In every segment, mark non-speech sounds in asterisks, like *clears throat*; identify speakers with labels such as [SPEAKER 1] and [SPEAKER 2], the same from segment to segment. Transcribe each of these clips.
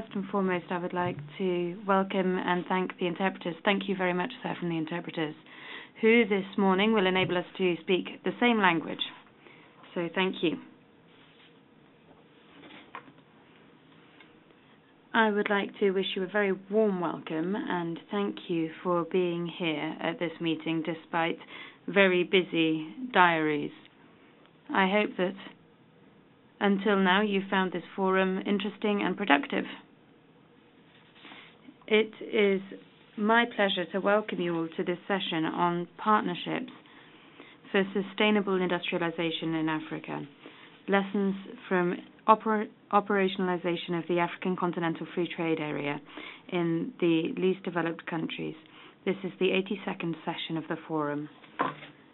[SPEAKER 1] First and foremost, I would like to welcome and thank the interpreters. Thank you very much, sir, from the interpreters, who this morning will enable us to speak the same language. So thank you. I would like to wish you a very warm welcome and thank you for being here at this meeting despite very busy diaries. I hope that until now, you found this forum interesting and productive. It is my pleasure to welcome you all to this session on partnerships for sustainable industrialization in Africa. Lessons from operationalization of the African Continental Free Trade Area in the least developed countries. This is the 82nd session of the forum.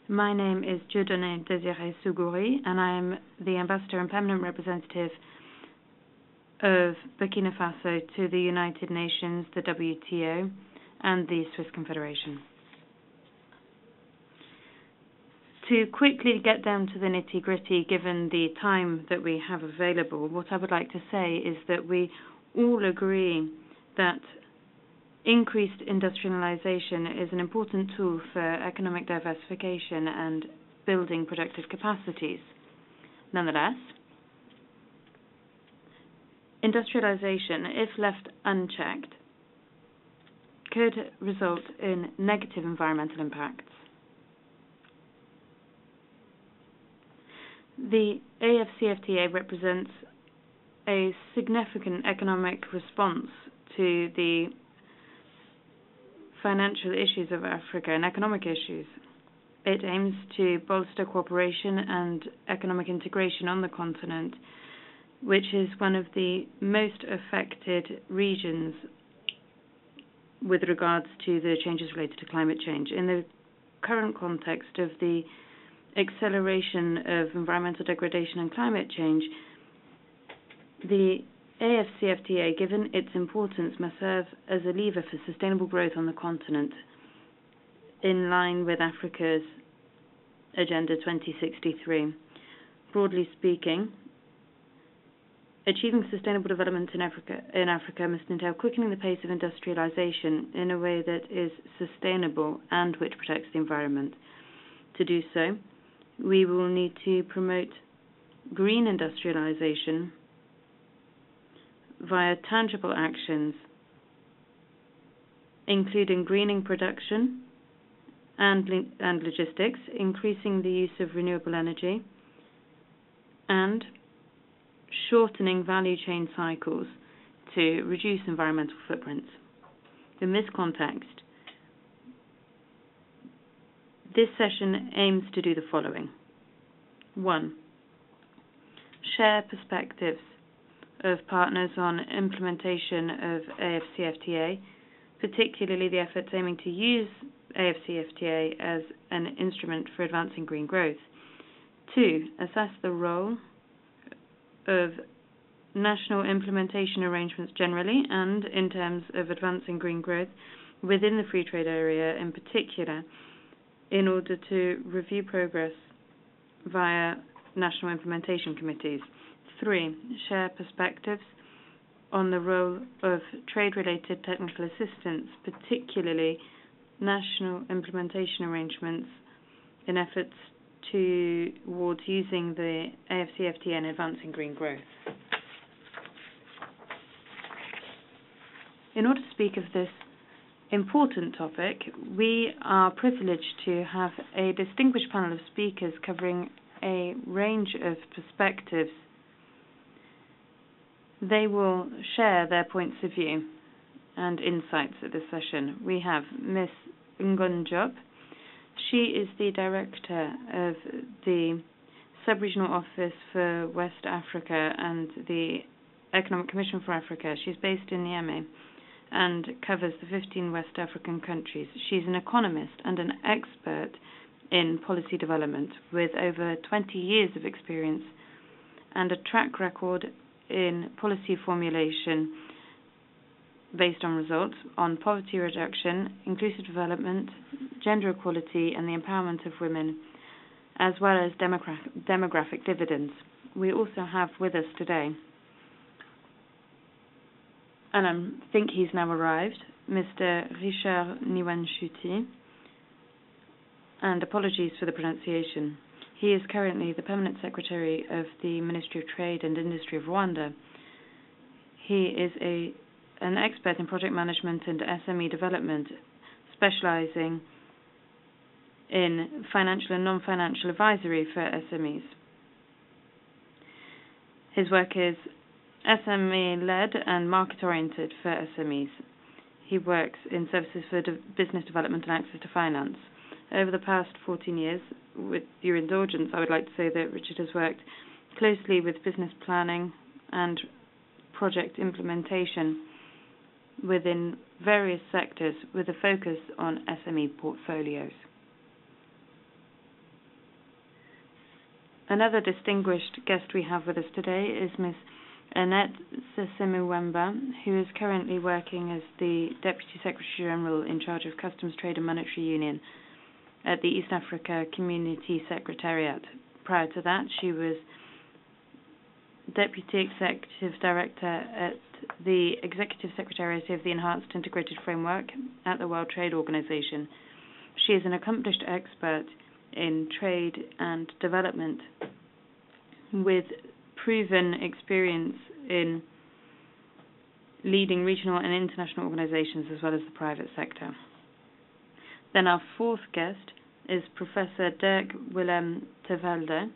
[SPEAKER 1] My name is Dieudonné Désiré Sougouri, and I am the ambassador and permanent representative of Burkina Faso to the United Nations, the WTO, and the Swiss Confederation. To quickly get down to the nitty-gritty, given the time that we have available, what I would like to say is that we all agree that increased industrialization is an important tool for economic diversification and building productive capacities. Nonetheless, industrialization, if left unchecked, could result in negative environmental impacts. The AFCFTA represents a significant economic response to the financial issues of Africa and economic issues. It aims to bolster cooperation and economic integration on the continent, which is one of the most affected regions with regards to the changes related to climate change. In the current context of the acceleration of environmental degradation and climate change, the AFCFTA, given its importance, must serve as a lever for sustainable growth on the continent in line with Africa's Agenda 2063. Broadly speaking, achieving sustainable development in Africa must entail quickening the pace of industrialization in a way that is sustainable and which protects the environment. To do so, we will need to promote green industrialization via tangible actions, including greening production and logistics, increasing the use of renewable energy, and shortening value chain cycles to reduce environmental footprints. In this context, this session aims to do the following. One, share perspectives of partners on implementation of AFCFTA, particularly the efforts aiming to use AFCFTA as an instrument for advancing green growth. Two, assess the role of national implementation arrangements generally, and in terms of advancing green growth within the free trade area, in particular, in order to review progress via national implementation committees. Three, share perspectives on the role of trade-related technical assistance, particularly national implementation arrangements in efforts towards using the AFCFTA and advancing green growth. In order to speak of this important topic, we are privileged to have a distinguished panel of speakers covering a range of perspectives. They will share their points of view and insights at this session. We have Ms. Ngon Diop. She is the director of the Sub-Regional Office for West Africa and the Economic Commission for Africa. She's based in Niamey and covers the 15 West African countries. She's an economist and an expert in policy development with over 20 years of experience and a track record in policy formulation based on results on poverty reduction, inclusive development, gender equality, and the empowerment of women, as well as demographic dividends. We also have with us today and I think he's now arrived, Mr. Richard Niwenshuti, and apologies for the pronunciation. He is currently the permanent secretary of the Ministry of Trade and Industry of Rwanda. He is a an expert in project management and SME development, specializing in financial and non-financial advisory for SMEs. His work is SME-led and market-oriented for SMEs. He works in services for de business development and access to finance. Over the past 14 years, with your indulgence, I would like to say that Richard has worked closely with business planning and project implementation within various sectors with a focus on SME portfolios. Another distinguished guest we have with us today is Ms. Annette Ssemuwemba, who is currently working as the Deputy Secretary General in charge of Customs, Trade and Monetary Union at the East Africa Community Secretariat. Prior to that, she was Deputy Executive Director at the Executive Secretariat of the Enhanced Integrated Framework at the World Trade Organization. She is an accomplished expert in trade and development with proven experience in leading regional and international organizations as well as the private sector. Then our fourth guest is Professor Dirk Willem te Velde,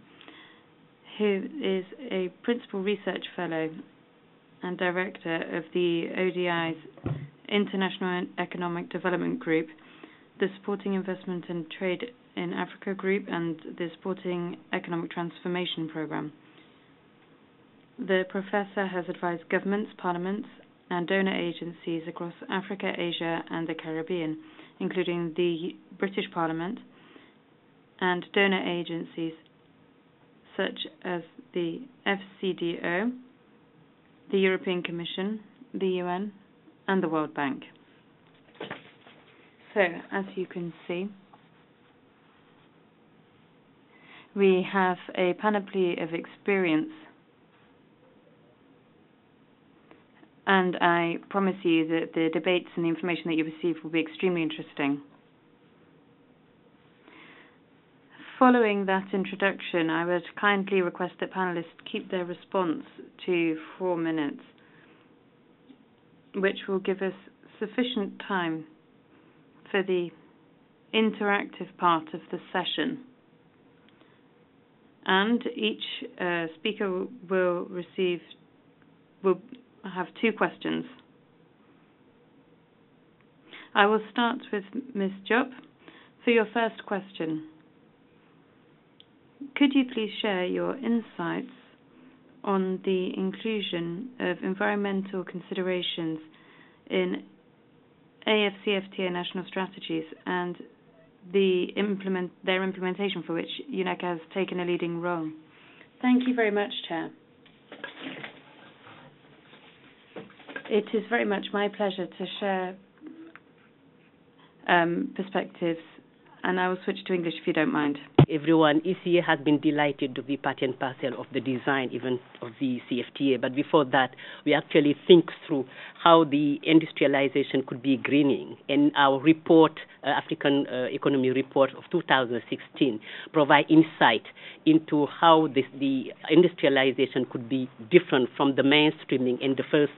[SPEAKER 1] who is a Principal Research Fellow and Director of the ODI's International Economic Development Group, the Supporting Investment and Trade in Africa Group, and the Supporting Economic Transformation Program. The professor has advised governments, parliaments, and donor agencies across Africa, Asia, and the Caribbean, including the British Parliament and donor agencies such as the FCDO, the European Commission, the UN, and the World Bank. So, as you can see, we have a panoply of experience, and I promise you that the debates and the information that you receive will be extremely interesting. Following that introduction, I would kindly request that panelists keep their response to four minutes, which will give us sufficient time for the interactive part of the session. And each uh, speaker will receive will have two questions. I will start with Ms. Diop for your first question. Could you please share your insights on the inclusion of environmental considerations in AFCFTA national strategies and the implement, their implementation for which UNECA has taken a leading role? Thank you very much, Chair. It is very much my pleasure to share um, perspectives and I will switch to English if you don't mind.
[SPEAKER 2] Everyone ECA has been delighted to be part and parcel of the design even of the CFTA. But before that, we actually think through how the industrialization could be greening. And our report, uh, African uh, Economy Report of 2016, provide insight into how this, the industrialization could be different from the mainstreaming in the first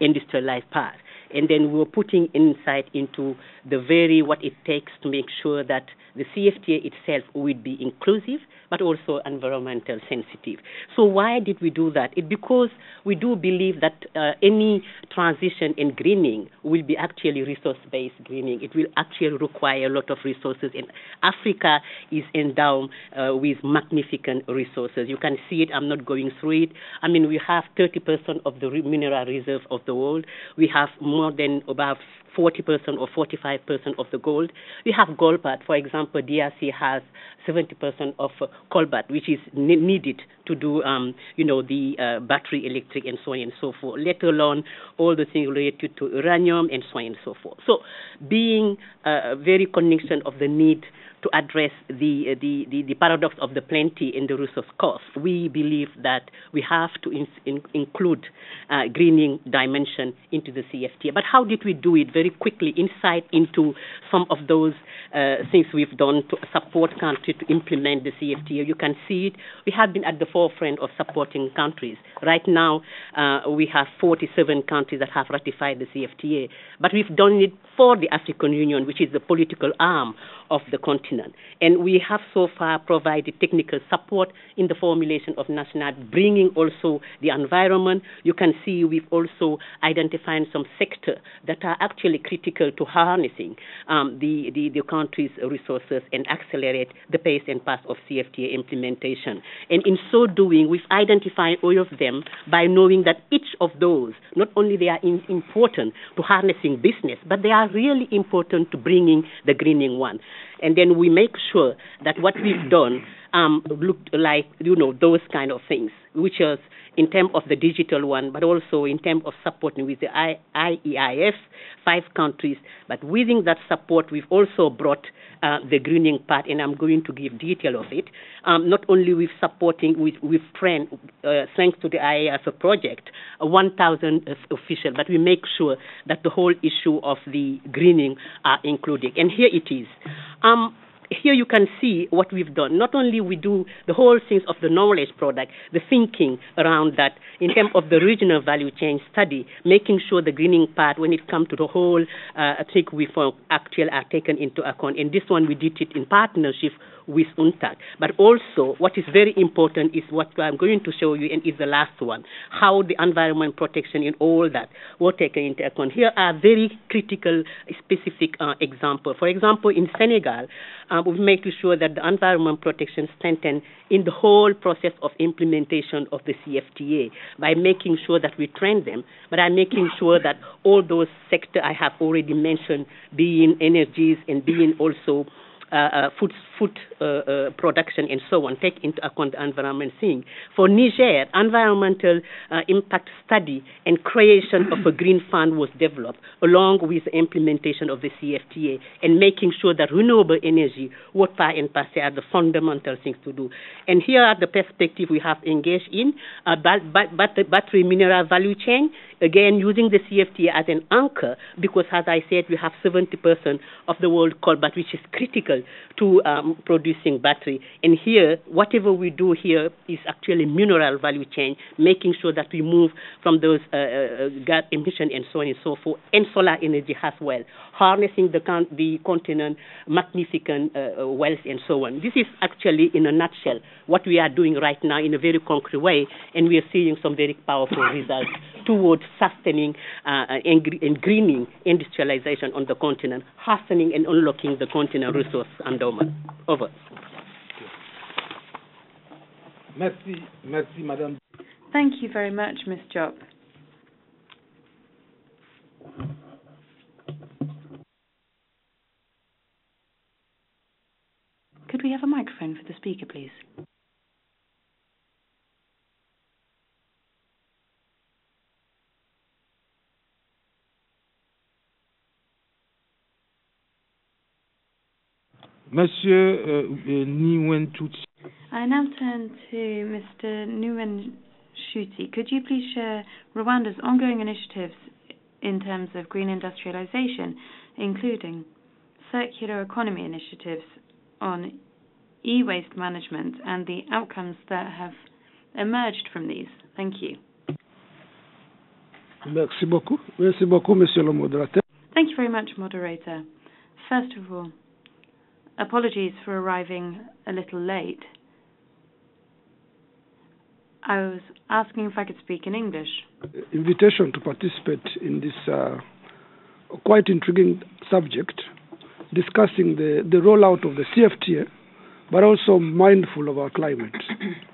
[SPEAKER 2] industrialized part and then we were putting insight into the very what it takes to make sure that the CFTA itself would be inclusive but also environmental sensitive. So why did we do that? It because we do believe that uh, any transition in greening will be actually resource-based greening. It will actually require a lot of resources, and Africa is endowed uh, with magnificent resources. You can see it. I'm not going through it. I mean, we have 30% of the mineral reserve of the world. We have more than about 40% or 45% of the gold. We have gold part. For example, DRC has 70% of uh, cobalt, which is ne- needed to do, um, you know, the uh, battery electric and so on and so forth, let alone all the things related to uranium and so on and so forth. So being uh, very cognizant of the need to address the, the, the, the, paradox of the plenty and the resource curse. We believe that we have to in, in, include uh, greening dimension into the CFTA. But how did we do it? Very quickly, insight into some of those uh, things we've done to support countries to implement the CFTA. You can see it. We have been at the forefront of supporting countries. Right now, uh, we have 47 countries that have ratified the CFTA, but we've done it for the African Union, which is the political arm of the continent. And we have so far provided technical support in the formulation of national, bringing also the environment. You can see we've also identified some sectors that are actually critical to harnessing um, the, the, the country's resources and accelerate the pace and path of CFTA implementation. And in so doing, we've identified all of them by knowing that each of those, not only they are in, important to harnessing business, but they are really important to bringing the greening one and then we make sure that what we've done um, looked like you know those kind of things, which is in terms of the digital one, but also in terms of supporting with the IEIF, five countries. But within that support, we've also brought uh, the greening part, and I'm going to give detail of it. Um, not only with supporting, with, with uh, thanks to the IEIF project, uh, 1,000 officials, but we make sure that the whole issue of the greening are included. And here it is. Um, here you can see what we've done. Not only we do the whole things of the knowledge product, the thinking around that in terms of the regional value chain study, making sure the greening part, when it comes to the whole uh, thing we for actually are taken into account. And this one we did it in partnership with UNCTAD. But also, what is very important is what I'm going to show you, and is the last one, how the environment protection and all that were taken into account. Here are very critical, specific uh, examples. For example, in Senegal, um, we've made sure that the environment protection strengthened in the whole process of implementation of the CFTA by making sure that we train them, but I'm making sure that all those sectors I have already mentioned, being energies and being also uh, uh, food, food uh, production and so on, take into account the environment thing. For Niger, environmental impact study and creation of a green fund was developed along with the implementation of the CFTA and making sure that renewable energy, water and parcel are the fundamental things to do. And here are the perspective we have engaged in, uh, battery mineral value chain, again using the CFTA as an anchor because as I said, we have 70% of the world cobalt, which is critical to um, producing battery. And here, whatever we do here is actually mineral value chain, making sure that we move from those uh, uh, gas emission and so on and so forth, and solar energy as well, harnessing the, con- the continent, magnificent uh, uh, wealth and so on. This is actually, in a nutshell, what we are doing right now in a very concrete way, and we are seeing some very powerful results towards sustaining uh, and, greening industrialization on the continent, hastening and unlocking the continent resource endowment. Over.
[SPEAKER 3] Merci, merci, Madame.
[SPEAKER 1] Thank you very much, Ms. Diop. Could we have a microphone for the speaker, please?
[SPEAKER 3] Monsieur uh, Niwenshuti.
[SPEAKER 1] I now turn to Mr. Niwenshuti. Could you please share Rwanda's ongoing initiatives in terms of green industrialization, including circular economy initiatives on e-waste management and the outcomes that have emerged from these? Thank you.
[SPEAKER 3] Merci beaucoup. Merci beaucoup, Monsieur le Moderateur.
[SPEAKER 1] Thank you very much, Moderator. First of all, Apologies for arriving a little late. I was asking if I could speak in English.
[SPEAKER 3] Invitation to participate in this uh, quite intriguing subject, discussing the, the rollout of the CFTA, but also mindful of our climate.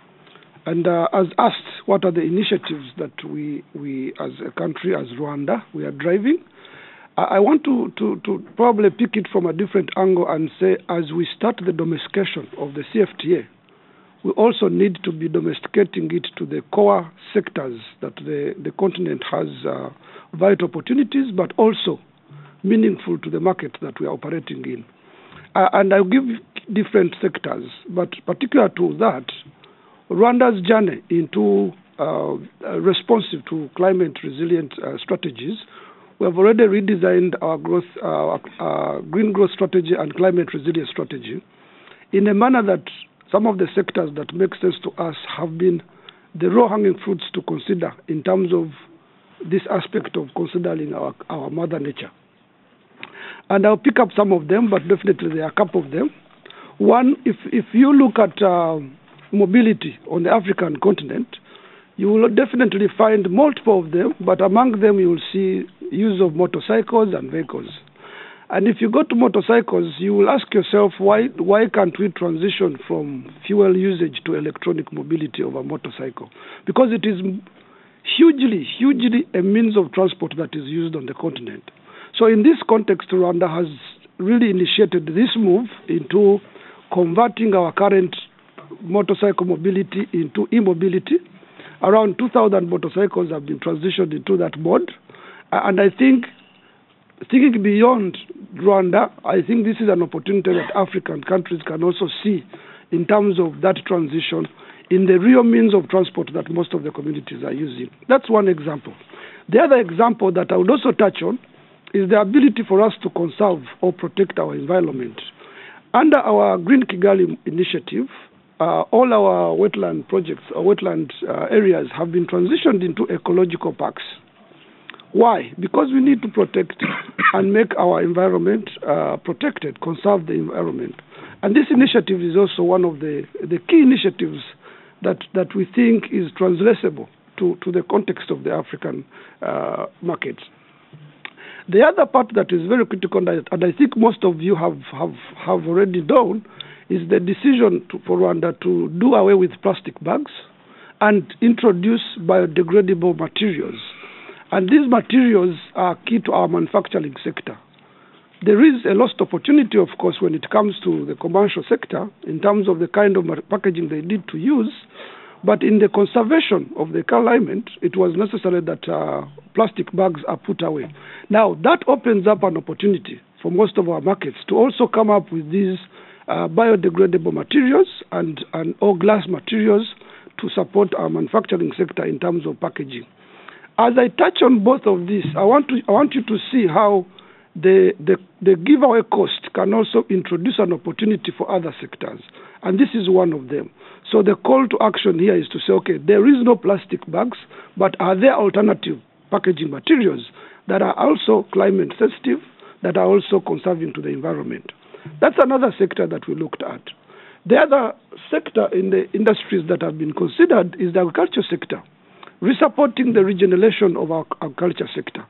[SPEAKER 3] *clears throat* and uh, as asked, what are the initiatives that we, we as a country, as Rwanda, we are driving? I want to, to, to probably pick it from a different angle and say, as we start the domestication of the CFTA, we also need to be domesticating it to the core sectors that the, the continent has uh, vital opportunities, but also meaningful to the market that we are operating in. Uh, and I'll give different sectors, but particular to that, Rwanda's journey into uh, responsive to climate resilient uh, strategies, we have already redesigned our growth, uh, green growth strategy and climate resilience strategy in a manner that some of the sectors that make sense to us have been the low hanging fruits to consider in terms of this aspect of considering our, our mother nature. And I'll pick up some of them, but definitely there are a couple of them. One, if, if you look at uh, mobility on the African continent, you will definitely find multiple of them, but among them you will see use of motorcycles and vehicles. And if you go to motorcycles, you will ask yourself why why can't we transition from fuel usage to electronic mobility of a motorcycle? Because it is hugely, hugely a means of transport that is used on the continent. So in this context, Rwanda has really initiated this move into converting our current motorcycle mobility into e-mobility. Around 2,000 motorcycles have been transitioned into that mode. And I think thinking beyond Rwanda, I think this is an opportunity that African countries can also see in terms of that transition in the real means of transport that most of the communities are using. That's one example. The other example that I would also touch on is the ability for us to conserve or protect our environment. Under our Green Kigali initiative, uh, all our wetland projects or wetland uh, areas have been transitioned into ecological parks. Why? Because we need to protect and make our environment uh, protected, conserve the environment. And this initiative is also one of the, the key initiatives that, that we think is translatable to, to the context of the African uh, markets. The other part that is very critical, and I think most of you have, have, have already done, is the decision to, for Rwanda to do away with plastic bags and introduce biodegradable materials and these materials are key to our manufacturing sector. There is a lost opportunity, of course, when it comes to the commercial sector in terms of the kind of packaging they need to use. But in the conservation of the climate, it was necessary that uh, plastic bags are put away. Now, that opens up an opportunity for most of our markets to also come up with these uh, biodegradable materials and, and or glass materials to support our manufacturing sector in terms of packaging. As I touch on both of these, I want to I want you to see how the, the, the giveaway cost can also introduce an opportunity for other sectors. And this is one of them. So the call to action here is to say, okay, there is no plastic bags, but are there alternative packaging materials that are also climate sensitive, that are also conserving to the environment? That's another sector that we looked at. The other sector in the industries that have been considered is the agriculture sector resupporting the regeneration of our agriculture sector.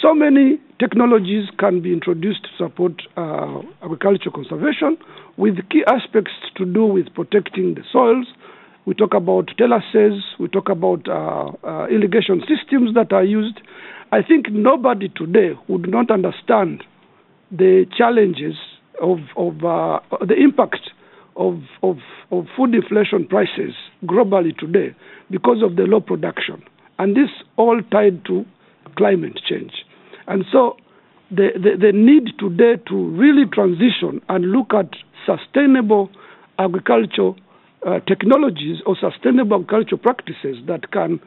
[SPEAKER 3] So many technologies can be introduced to support uh, agriculture conservation with key aspects to do with protecting the soils. We talk about terraces, we talk about uh, uh, irrigation systems that are used. I think nobody today would not understand the challenges of, of uh, the impact of, of, of food inflation prices globally today because of the low production. And this all tied to climate change. And so the, the, the need today to really transition and look at sustainable agriculture uh, technologies or sustainable agricultural practices that can,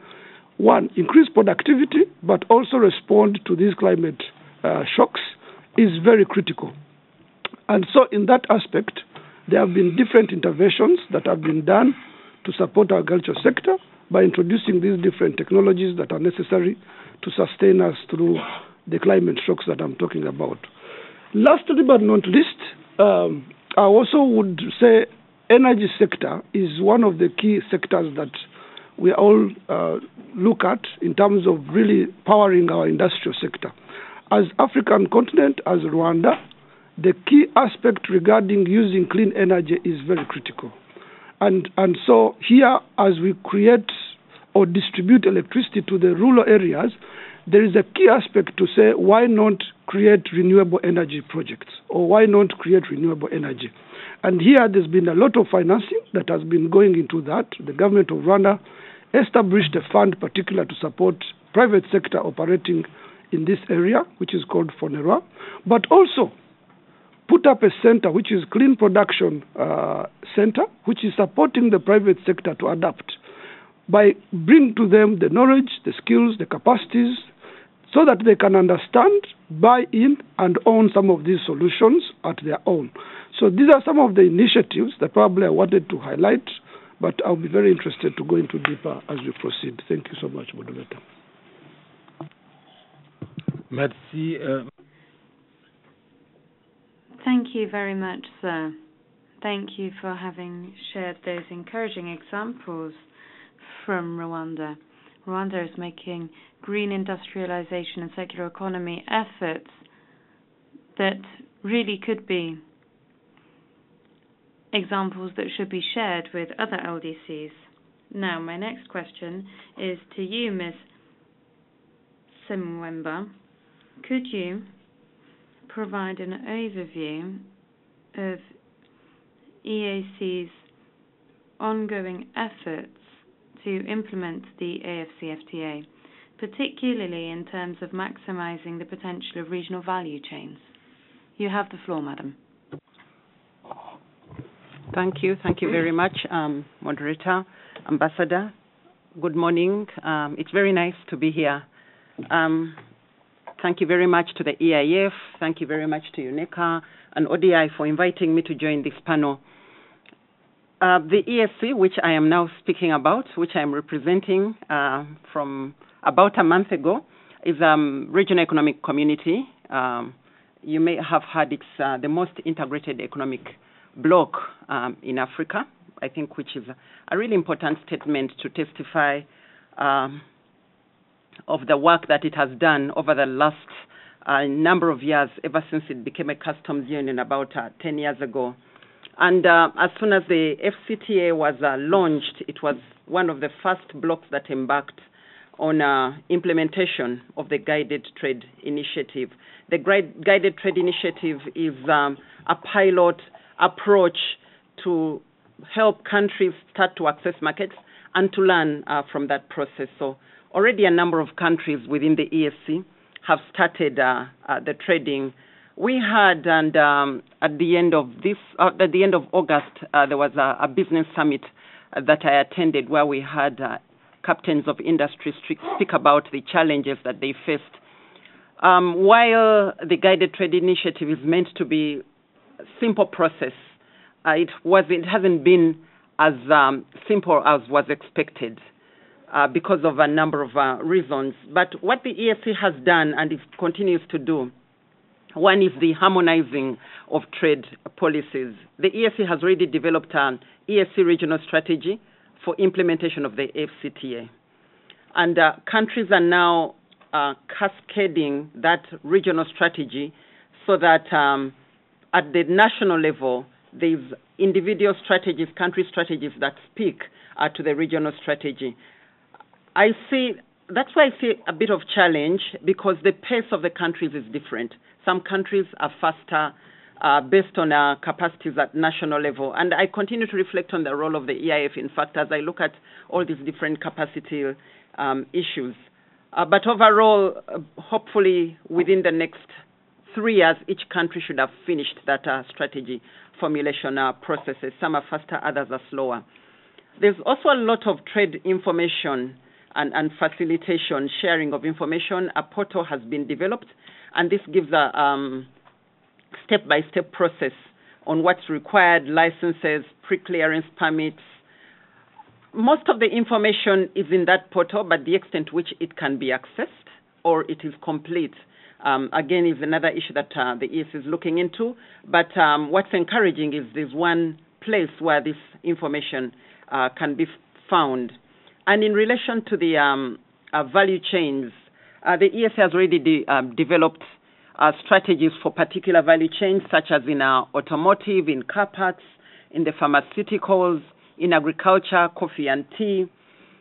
[SPEAKER 3] one, increase productivity, but also respond to these climate uh, shocks is very critical. And so, in that aspect, there have been different interventions that have been done to support our agriculture sector by introducing these different technologies that are necessary to sustain us through the climate shocks that I'm talking about. Lastly but not least, um, I also would say energy sector is one of the key sectors that we all uh, look at in terms of really powering our industrial sector. As African continent, as Rwanda, the key aspect regarding using clean energy is very critical. And, and so here, as we create or distribute electricity to the rural areas, there is a key aspect to say why not create renewable energy projects or why not create renewable energy. And here there's been a lot of financing that has been going into that. The government of Rwanda established a fund particular to support private sector operating in this area, which is called FONERWA, but also put up a center which is Clean Production uh, Center, which is supporting the private sector to adapt by bringing to them the knowledge, the skills, the capacities, so that they can understand, buy in, and own some of these solutions at their own. So these are some of the initiatives that probably I wanted to highlight, but I'll be very interested to go into deeper as we proceed. Thank you so much, moderator.
[SPEAKER 4] Merci. Uh...
[SPEAKER 1] Thank you very much, sir. Thank you for having shared those encouraging examples from Rwanda. Rwanda is making green industrialization and circular economy efforts that really could be examples that should be shared with other LDCs. Now, my next question is to you, Ms. Ssemuwemba. Could you provide an overview of EAC's ongoing efforts to implement the AFCFTA, particularly in terms of maximizing the potential of regional value chains? You have the floor, madam.
[SPEAKER 5] Thank you. Thank you very much, um, moderator, ambassador. Good morning. Um, it's very nice to be here. Thank you very much to the EIF. Thank you very much to UNECA and ODI for inviting me to join this panel. Uh, the EAC, which I am now speaking about, which I am representing uh, from about a month ago, is a um, regional economic community. Um, you may have heard it's uh, the most integrated economic bloc um, in Africa, I think, which is a really important statement to testify um, of the work that it has done over the last uh, number of years, ever since it became a customs union about uh, 10 years ago. And uh, as soon as the FCTA was uh, launched, it was one of the first blocks that embarked on uh, implementation of the Guided Trade Initiative. The Guided Trade Initiative is um, a pilot approach to help countries start to access markets and to learn uh, from that process. So already a number of countries within the EAC have started uh, uh, the trading. We had, and um, at the end of this, uh, at the end of August, uh, there was a, a business summit uh, that I attended where we had captains of industry speak about the challenges that they faced. Um, while the guided trade initiative is meant to be a simple process. Uh, it was it hasn't been as um, simple as was expected uh, because of a number of uh, reasons. But what the EAC has done and it continues to do, one is the harmonizing of trade policies. The EAC has already developed an EAC regional strategy for implementation of the FCTA. And uh, countries are now uh, cascading that regional strategy so that um, at the national level, there's individual strategies, country strategies that speak uh, to the regional strategy. I see that's why I see a bit of challenge because the pace of the countries is different. Some countries are faster uh, based on our capacities at national level, and I continue to reflect on the role of the EIF. In fact, as I look at all these different capacity um, issues, uh, but overall, uh, hopefully within the next three years, each country should have finished that uh, strategy formulation uh, processes. Some are faster, others are slower. There's also a lot of trade information and, and facilitation, sharing of information. A portal has been developed, and this gives a um, step-by-step process on what's required, licenses, pre-clearance permits. Most of the information is in that portal, but the extent to which it can be accessed or it is complete um, again, is another issue that uh, the ES is looking into. But um, what's encouraging is there's one place where this information uh, can be found. And in relation to the um, uh, value chains, uh, the ES has already de- um, developed uh, strategies for particular value chains, such as in automotive, in car parts, in the pharmaceuticals, in agriculture, coffee and tea,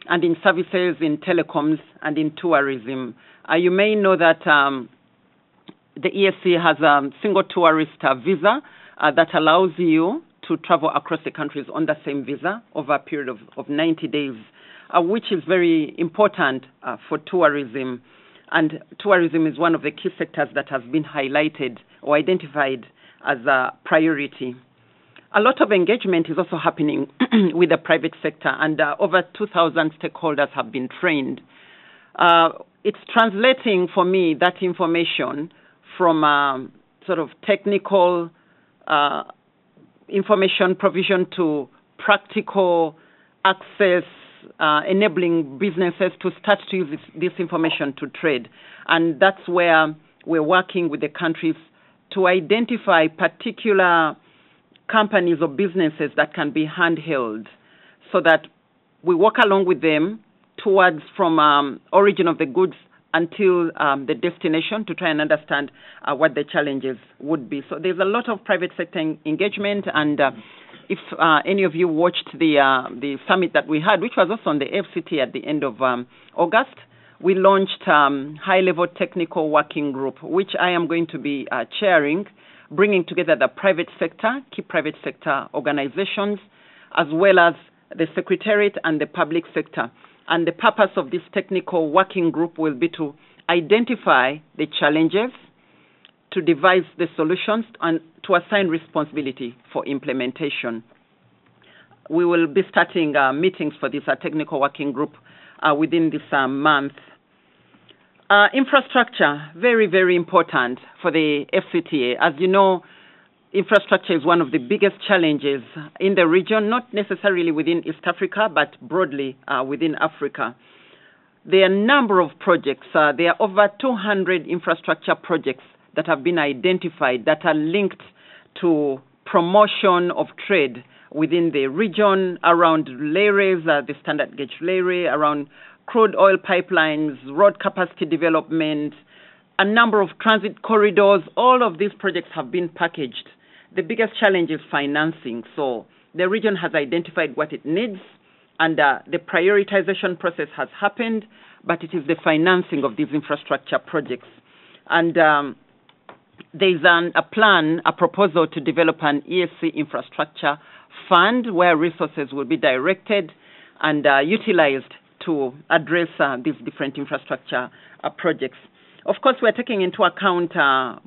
[SPEAKER 5] and in services, in telecoms, and in tourism. Uh, you may know that um, the EAC has a single tourist uh, visa uh, that allows you to travel across the countries on the same visa over a period of, of 90 days, which is very important uh, for tourism. And tourism is one of the key sectors that has been highlighted or identified as a priority. A lot of engagement is also happening *clears throat* with the private sector, and uh, over 2,000 stakeholders have been trained. Uh, it's translating for me that information from um, sort of technical uh, information provision to practical access, uh, enabling businesses to start to use this, this, information to trade. And that's where we're working with the countries to identify particular companies or businesses that can be handheld so that we work along with them towards from um, origin of the goods until um, the destination to try and understand uh, what the challenges would be. So there's a lot of private sector engagement, and uh, if uh, any of you watched the uh, the summit that we had, which was also on the FCT at the end of um, August, we launched um, high-level technical working group, which I am going to be uh, chairing, bringing together the private sector, key private sector organizations, as well as the secretariat and the public sector. And the purpose of this technical working group will be to identify the challenges, to devise the solutions, and to assign responsibility for implementation. We will be starting uh, meetings for this uh, technical working group uh, within this uh, month. Uh, infrastructure, very, very important for the FCTA. As you know, infrastructure is one of the biggest challenges in the region, not necessarily within East Africa, but broadly uh, within Africa. There are a number of projects. There are over 200 infrastructure projects that have been identified that are linked to promotion of trade within the region around leyries, uh, the standard gauge railway, around crude oil pipelines, road capacity development, a number of transit corridors. All of these projects have been packaged the biggest challenge is financing. So the region has identified what it needs, and uh, the prioritization process has happened, but it is the financing of these infrastructure projects. And um, there's an, a plan, a proposal to develop an EAC infrastructure fund where resources will be directed and uh, utilized to address uh, these different infrastructure uh, projects. Of course, we're taking into account uh,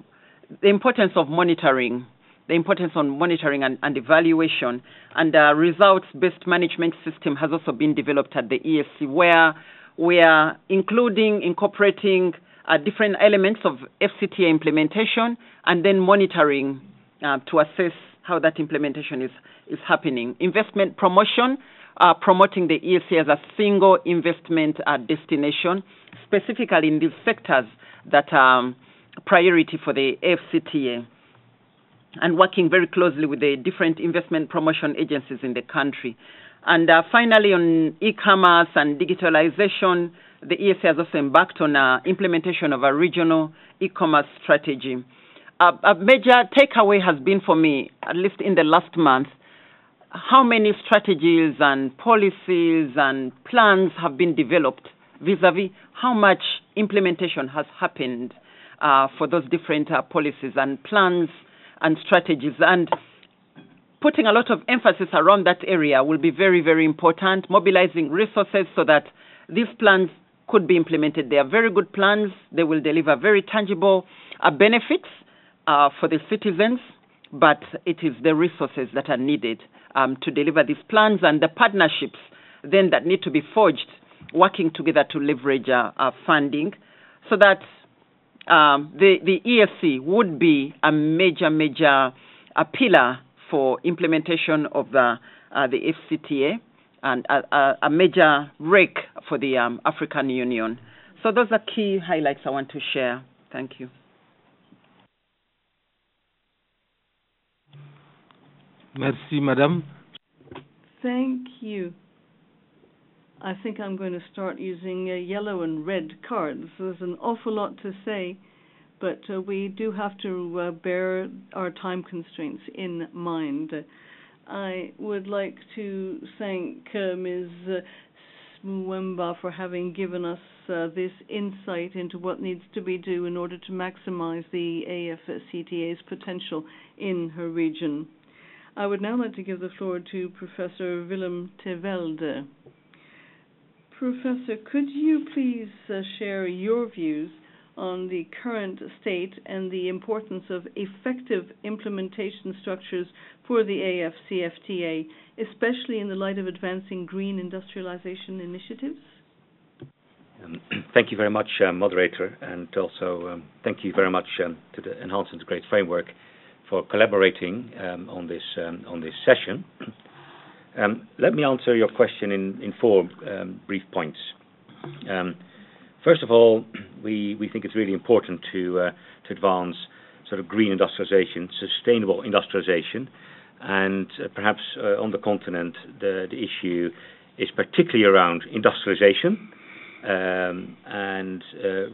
[SPEAKER 5] the importance of monitoring the importance on monitoring and, and evaluation. And a results-based management system has also been developed at the EAC, where we are including, incorporating uh, different elements of FCTA implementation and then monitoring uh, to assess how that implementation is, is happening. Investment promotion, uh, promoting the EAC as a single investment uh, destination, specifically in these sectors that are um, priority for the FCTA and working very closely with the different investment promotion agencies in the country. And uh, finally, on e-commerce and digitalization, the EAC has also embarked on uh, implementation of a regional e-commerce strategy. Uh, a major takeaway has been for me, at least in the last month, how many strategies and policies and plans have been developed vis-a-vis how much implementation has happened uh, for those different uh, policies and plans and strategies. And putting a lot of emphasis around that area will be very, very important, mobilizing resources so that these plans could be implemented. They are very good plans. They will deliver very tangible uh, benefits uh, for the citizens, but it is the resources that are needed um, to deliver these plans and the partnerships then that need to be forged, working together to leverage uh, funding so that um, the, the EAC would be a major, major a pillar for implementation of the, uh, the FCTA and a, a, major rake for the um, African Union. So those are key highlights I want to share. Thank you.
[SPEAKER 4] Merci, Madame.
[SPEAKER 6] Thank you. I think I'm going to start using uh, yellow and red cards. There's an awful lot to say, but uh, we do have to uh, bear our time constraints in mind. I would like to thank uh, Ms. Mwemba for having given us uh, this insight into what needs to be done in order to maximize the AFCTA's potential in her region. I would now like to give the floor to Professor Willem te Velde. Professor, could you please uh, share your views on the current state and the importance of effective implementation structures for the AFCFTA, especially in the light of advancing green industrialization initiatives?
[SPEAKER 7] Um, *clears throat* thank you very much, uh, moderator, and also um, thank you very much um, to the Enhanced Integrated Framework for collaborating on this on this session. *clears throat* Let me answer your question in, in four brief points. First of all, we, think it's really important to uh, to advance sort of green industrialization, sustainable industrialization, and uh, perhaps uh, on the continent the, issue is particularly around industrialization um, and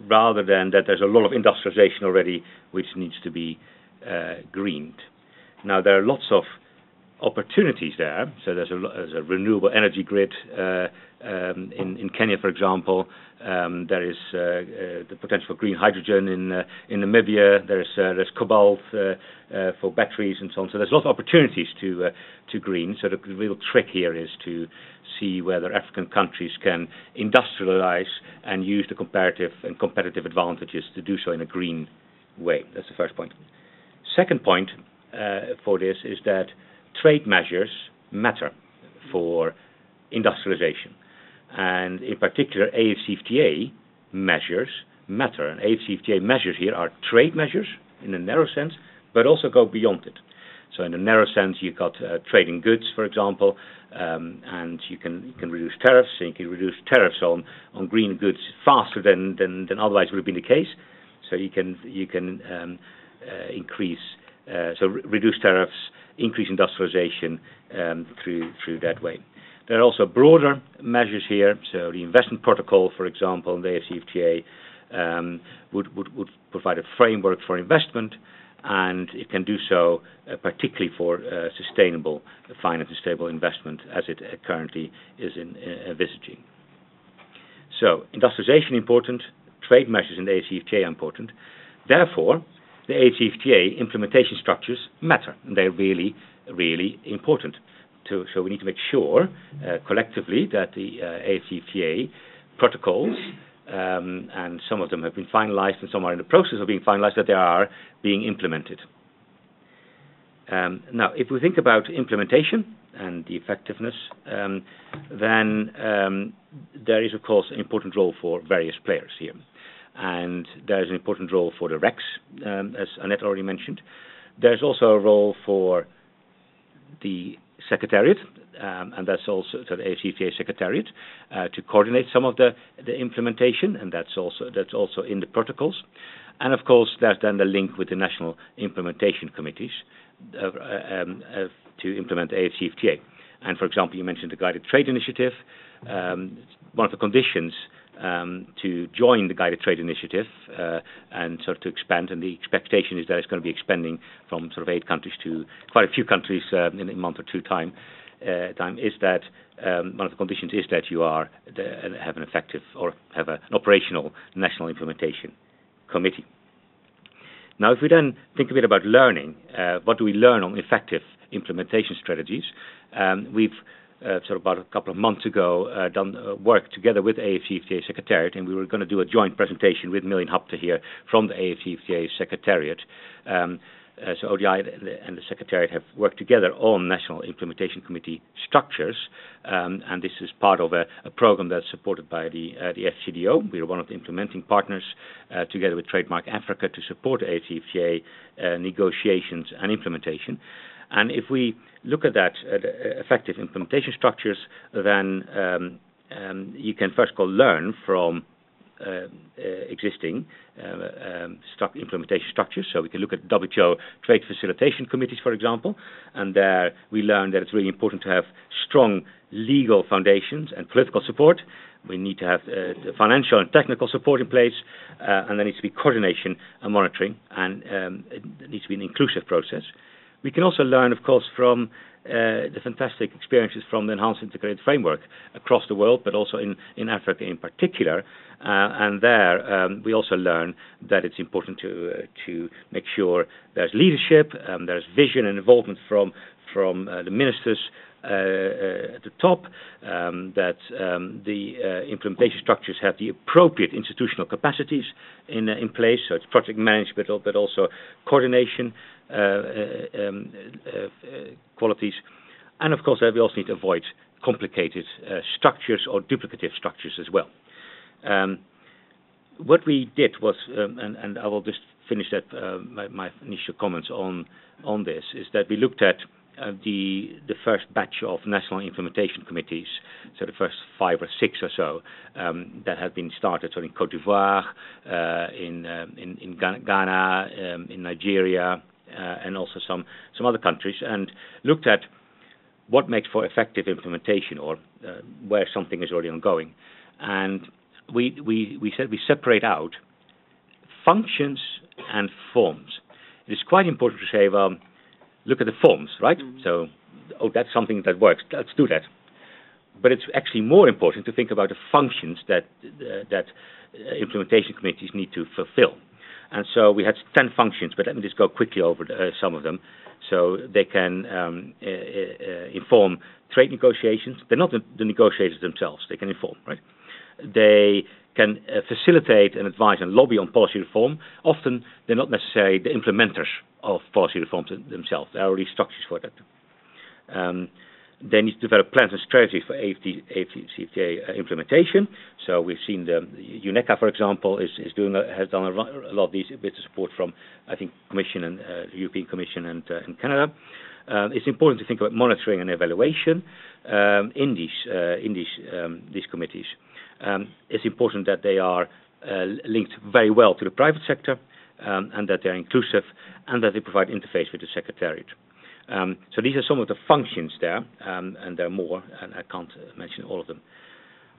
[SPEAKER 7] rather than that there's a lot of industrialization already which needs to be uh, greened. Now, there are lots of opportunities there. So there's a, renewable energy grid um, in Kenya, for example. Um, there is uh, uh, the potential for green hydrogen in uh, in Namibia. There's uh, there's cobalt for batteries and so on. So there's a lot of opportunities to to green. So the real trick here is to see whether African countries can industrialize and use the comparative and competitive advantages to do so in a green way. That's the first point. Second point for this is that trade measures matter for industrialization. And in particular, AFCFTA measures matter. And AFCFTA measures here are trade measures in a narrow sense, but also go beyond it. So in a narrow sense, you've got uh, trading goods, for example, um, and you can you can reduce tariffs, and you can reduce tariffs on, on green goods faster than, than, than otherwise would have been the case. So you can you can um, uh, increase uh, so re- reduce tariffs, increase industrialization um, through through that way. There are also broader measures here. So the investment protocol, for example, in the AFCFTA um, would, would, would provide a framework for investment, and it can do so uh, particularly for uh, sustainable finance and stable investment, as it uh, currently is in, uh, envisaging. So industrialization important, trade measures in the AFCFTA are important. Therefore, the AFCFTA implementation structures matter, and they're really, really important. To, so we need to make sure uh, collectively that the uh, AFCFTA protocols, um, and some of them have been finalized and some are in the process of being finalized, that they are being implemented. Um, now, if we think about implementation and the effectiveness, um, then um, there is, of course, an important role for various players here and there's an important role for the RECs, um, as Annette already mentioned. There's also a role for the Secretariat, um, and that's also to the AFCFTA Secretariat, uh, to coordinate some of the, the implementation, and that's also that's also in the protocols. And of course, there's then the link with the national implementation committees uh, um, uh, to implement AFCFTA. And for example, you mentioned the Guided Trade Initiative. Um, one of the conditions um, to join the Guided Trade Initiative uh, and sort of to expand. And the expectation is that it's going to be expanding from sort of eight countries to quite a few countries uh, in a month or two time. Uh, time is that um, one of the conditions is that you are the, have an effective or have an operational national implementation committee. Now, if we then think a bit about learning, uh, what do we learn on effective implementation strategies? Um, we've uh, sort of about a couple of months ago, uh, done uh, work together with AFCFTA Secretariat, and we were going to do a joint presentation with Million Habte here from the AFCFTA Secretariat. Um, uh, so ODI and the, Secretariat have worked together on National Implementation Committee structures, um, and this is part of a, a program that's supported by the, uh, the FCDO. We are one of the implementing partners, uh, together with Trademark Africa, to support AFCFTA uh, negotiations and implementation. And if we look at that, uh, effective implementation structures, then um, um, you can first of all learn from uh, uh, existing uh, um, implementation structures. So we can look at WTO trade facilitation committees, for example, and there we learn that it's really important to have strong legal foundations and political support. We need to have uh, financial and technical support in place, uh, and there needs to be coordination and monitoring, and um, it needs to be an inclusive process. We can also learn, of course, from uh, the fantastic experiences from the Enhanced Integrated Framework across the world, but also in, in Africa in particular. Uh, and there um, we also learn that it's important to, uh, to make sure there's leadership, um, there's vision and involvement from, from uh, the ministers at the top, um, that um, the uh, implementation structures have the appropriate institutional capacities in, uh, place, so it's project management, but also coordination uh, uh, um, qualities. And of course, we also need to avoid complicated structures or duplicative structures as well. What we did was, and, I will just finish my, my, initial comments on on this, is that we looked at uh, the the first batch of national implementation committees, so the first five or six or so um, that have been started, so in Cote d'Ivoire, uh, in, um, in, in Ghana, um, in Nigeria, uh, and also some some other countries, and looked at what makes for effective implementation or uh, where something is already ongoing, and we we we said we separate out functions and forms. It is quite important to say, well look at the forms, right? Mm-hmm. So, oh, that's something that works. Let's do that. But it's actually more important to think about the functions that uh, that uh, implementation committees need to fulfill. And so we had 10 functions, but let me just go quickly over the, uh, some of them. So they can um, uh, uh, inform trade negotiations. They're not the, the, negotiators themselves. They can inform, right? They can uh, facilitate and advise and lobby on policy reform. Often they're not necessarily the implementers of policy reforms themselves. There are already structures for that. Um, they need to develop plans and strategies for AFCFTA uh, implementation. So we've seen the, UNECA, for example, is, is doing a, has done a, a, lot of these with the support from, I think, Commission and uh, European Commission and, uh, and Canada. Um, it's important to think about monitoring and evaluation um, in these uh, in these um, these committees. Um, it's important that they are uh, linked very well to the private sector um, and that they're inclusive and that they provide interface with the Secretariat. Um, so these are some of the functions there, um, and there are more, and I can't mention all of them.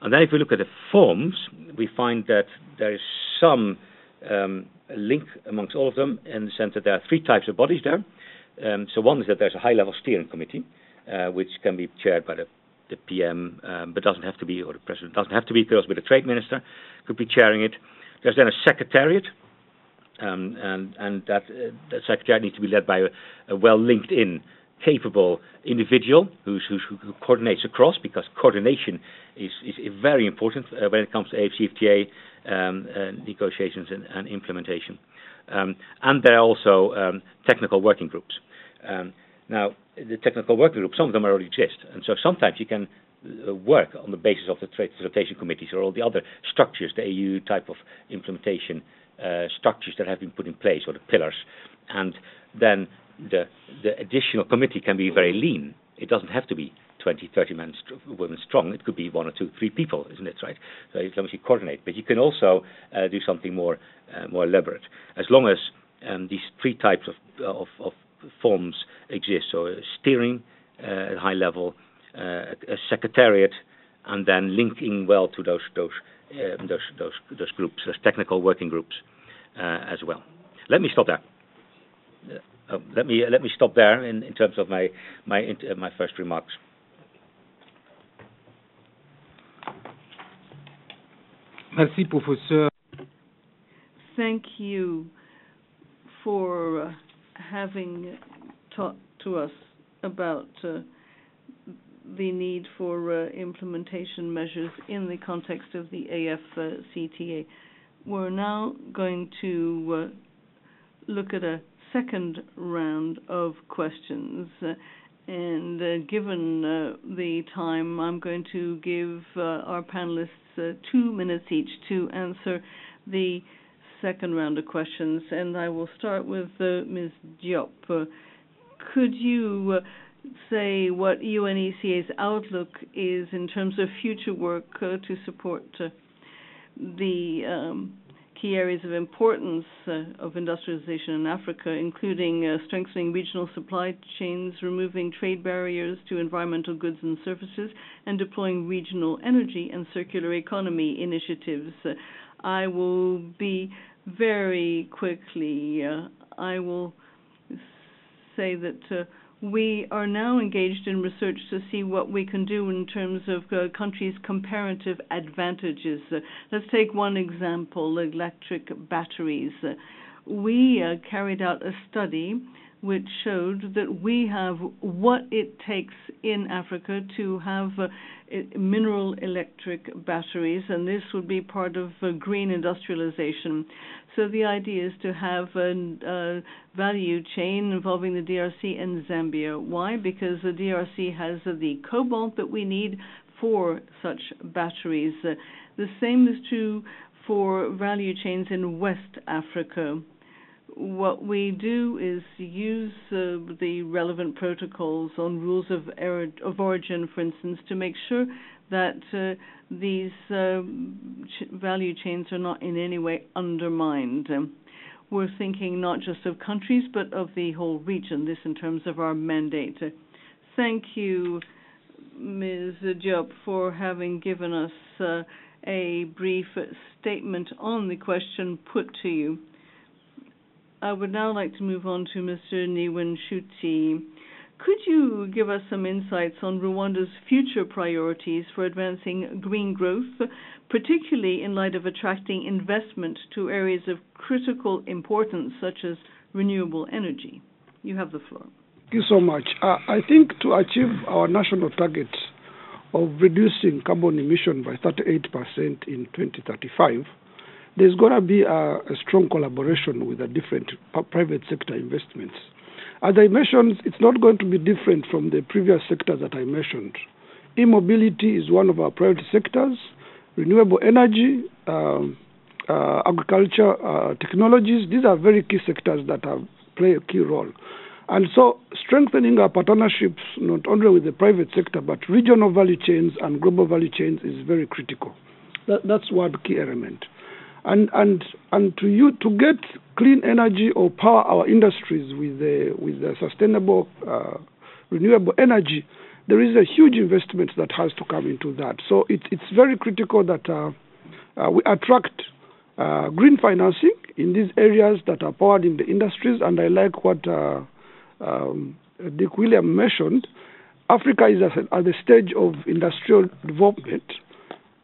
[SPEAKER 7] And then if we look at the forms, we find that there is some um, link amongst all of them in the sense that there are three types of bodies there. Um, so one is that there's a high-level steering committee, uh, which can be chaired by the, the PM, um, but doesn't have to be, or the president doesn't have to be, could also be the trade minister, could be chairing it. There's then a secretariat, um, and, and that, uh, that secretariat needs to be led by a, a well linked in, capable individual who's, who's, who coordinates across, because coordination is, is very important uh, when it comes to AFCFTA um, uh, negotiations and, and implementation. Um, and there are also um, technical working groups. Um, now, the technical working groups, some of them already exist, and so sometimes you can uh, work on the basis of the trade facilitation committees or all the other structures, the EU type of implementation structures that have been put in place, or the pillars, and then the, the additional committee can be very lean. It doesn't have to be 20, 30 men st- women strong. It could be one or two, three people, isn't it, right? So as long as you coordinate. But you can also uh, do something more, uh, more elaborate. As long as um, these three types of, of, of forms exist, so steering uh, at high level, uh, a secretariat, and then linking well to those those those, those those groups, those technical working groups uh, as well. Let me stop there. Uh, let me let me stop there in, in terms of my my uh, my first remarks.
[SPEAKER 4] Merci, professeur.
[SPEAKER 6] Thank you for uh, having talked to us about uh, the need for uh, implementation measures in the context of the AFCTA. We're now going to uh, look at a second round of questions. Uh, and uh, given uh, the time, I'm going to give uh, our panelists two minutes each to answer the second round of questions. And I will start with Ms. Diop. could you say what UNECA's outlook is in terms of future work uh, to support uh, the um, key areas of importance uh, of industrialization in Africa, including uh, strengthening regional supply chains, removing trade barriers to environmental goods and services, and deploying regional energy and circular economy initiatives. I will be very quickly, uh, I will say that uh, we are now engaged in research to see what we can do in terms of uh, countries' comparative advantages. Uh, let's take one example electric batteries. We uh, carried out a study which showed that we have what it takes in Africa to have uh, mineral electric batteries, and this would be part of uh, green industrialization. So the idea is to have a, value chain involving the DRC and Zambia. Why? Because the DRC has uh, the cobalt that we need for such batteries. The same is true for value chains in West Africa what we do is use uh, the relevant protocols on rules of, er- of origin, for instance, to make sure that uh, these uh, ch- value chains are not in any way undermined. Um, we're thinking not just of countries, but of the whole region, this in terms of our mandate. thank you, Ms. Diop, for having given us uh, a brief statement on the question put to you. I would now like to move on to Mr. Niwenshuti. Could you give us some insights on Rwanda's future priorities for advancing green growth, particularly in light of attracting investment to areas of critical importance such as renewable energy? You have the floor.
[SPEAKER 3] Thank you so much. Uh, I think to achieve our national target of reducing carbon emission by 38% in 2035, there's going to be a, a strong collaboration with the different private sector investments. As I mentioned, it's not going to be different from the previous sectors that I mentioned. E-mobility is one of our priority sectors. Renewable energy, um, uh, agriculture, uh, technologies, these are very key sectors that have, play a key role. And so strengthening our partnerships not only with the private sector but regional value chains and global value chains is very critical. That, that's one key element and and and to you to get clean energy or power our industries with the with the sustainable uh, renewable energy, there is a huge investment that has to come into that. So it's it's very critical that uh, uh, we attract uh, green financing in these areas that are powered in the industries. And I like what uh, um, Dirk Willem mentioned. Africa is at the stage of industrial development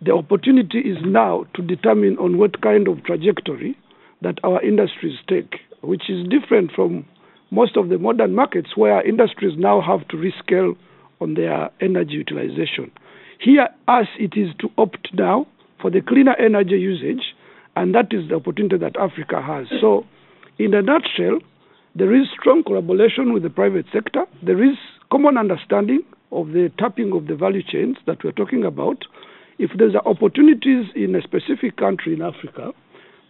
[SPEAKER 3] the opportunity is now to determine on what kind of trajectory that our industries take, which is different from most of the modern markets where industries now have to rescale on their energy utilization. Here, us, it is to opt now for the cleaner energy usage, and that is the opportunity that Africa has. So, in a nutshell, there is strong collaboration with the private sector. There is common understanding of the tapping of the value chains that we're talking about if there's opportunities in a specific country in Africa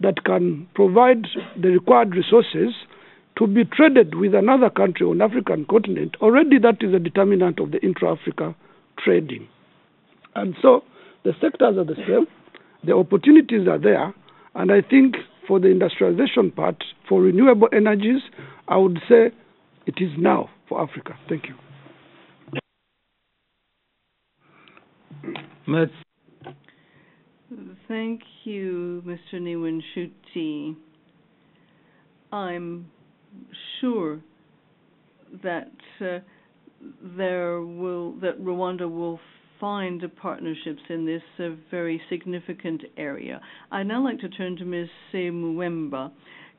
[SPEAKER 3] that can provide the required resources to be traded with another country on African continent, already that is a determinant of the intra-Africa trading. And so the sectors are the same, the opportunities are there, and I think for the industrialization part, for renewable energies, I would say it is now for Africa. Thank you.
[SPEAKER 6] Thank you, Mr. Niwenshuti. I'm sure that uh, there will that Rwanda will find partnerships in this uh, very significant area. I'd now like to turn to Ms. Ssemuwemba.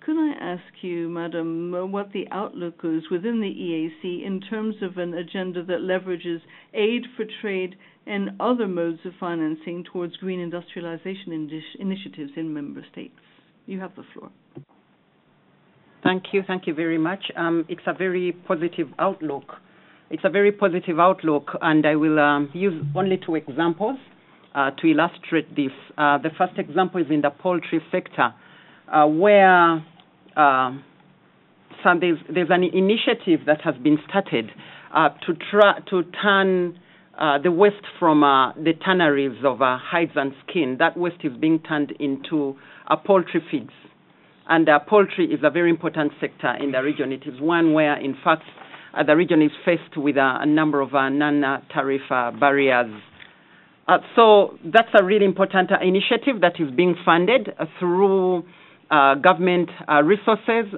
[SPEAKER 6] Could I ask you, Madam, uh, what the outlook is within the EAC in terms of an agenda that leverages aid for trade and other modes of financing towards green industrialization initiatives in member states. You have the floor.
[SPEAKER 5] Thank you. Thank you very much. Um, it's a very positive outlook. It's a very positive outlook, and I will um, use only two examples uh, to illustrate this. Uh, the first example is in the poultry sector, where uh, so there's, there's, an initiative that has been started uh, to try to turn uh, the waste from uh, the tanneries of uh, hides and skin, that waste is being turned into uh, poultry feeds. And uh, poultry is a very important sector in the region. It is one where, in fact, the region is faced with a number of non-tariff barriers. so that's a really important initiative that is being funded through government resources,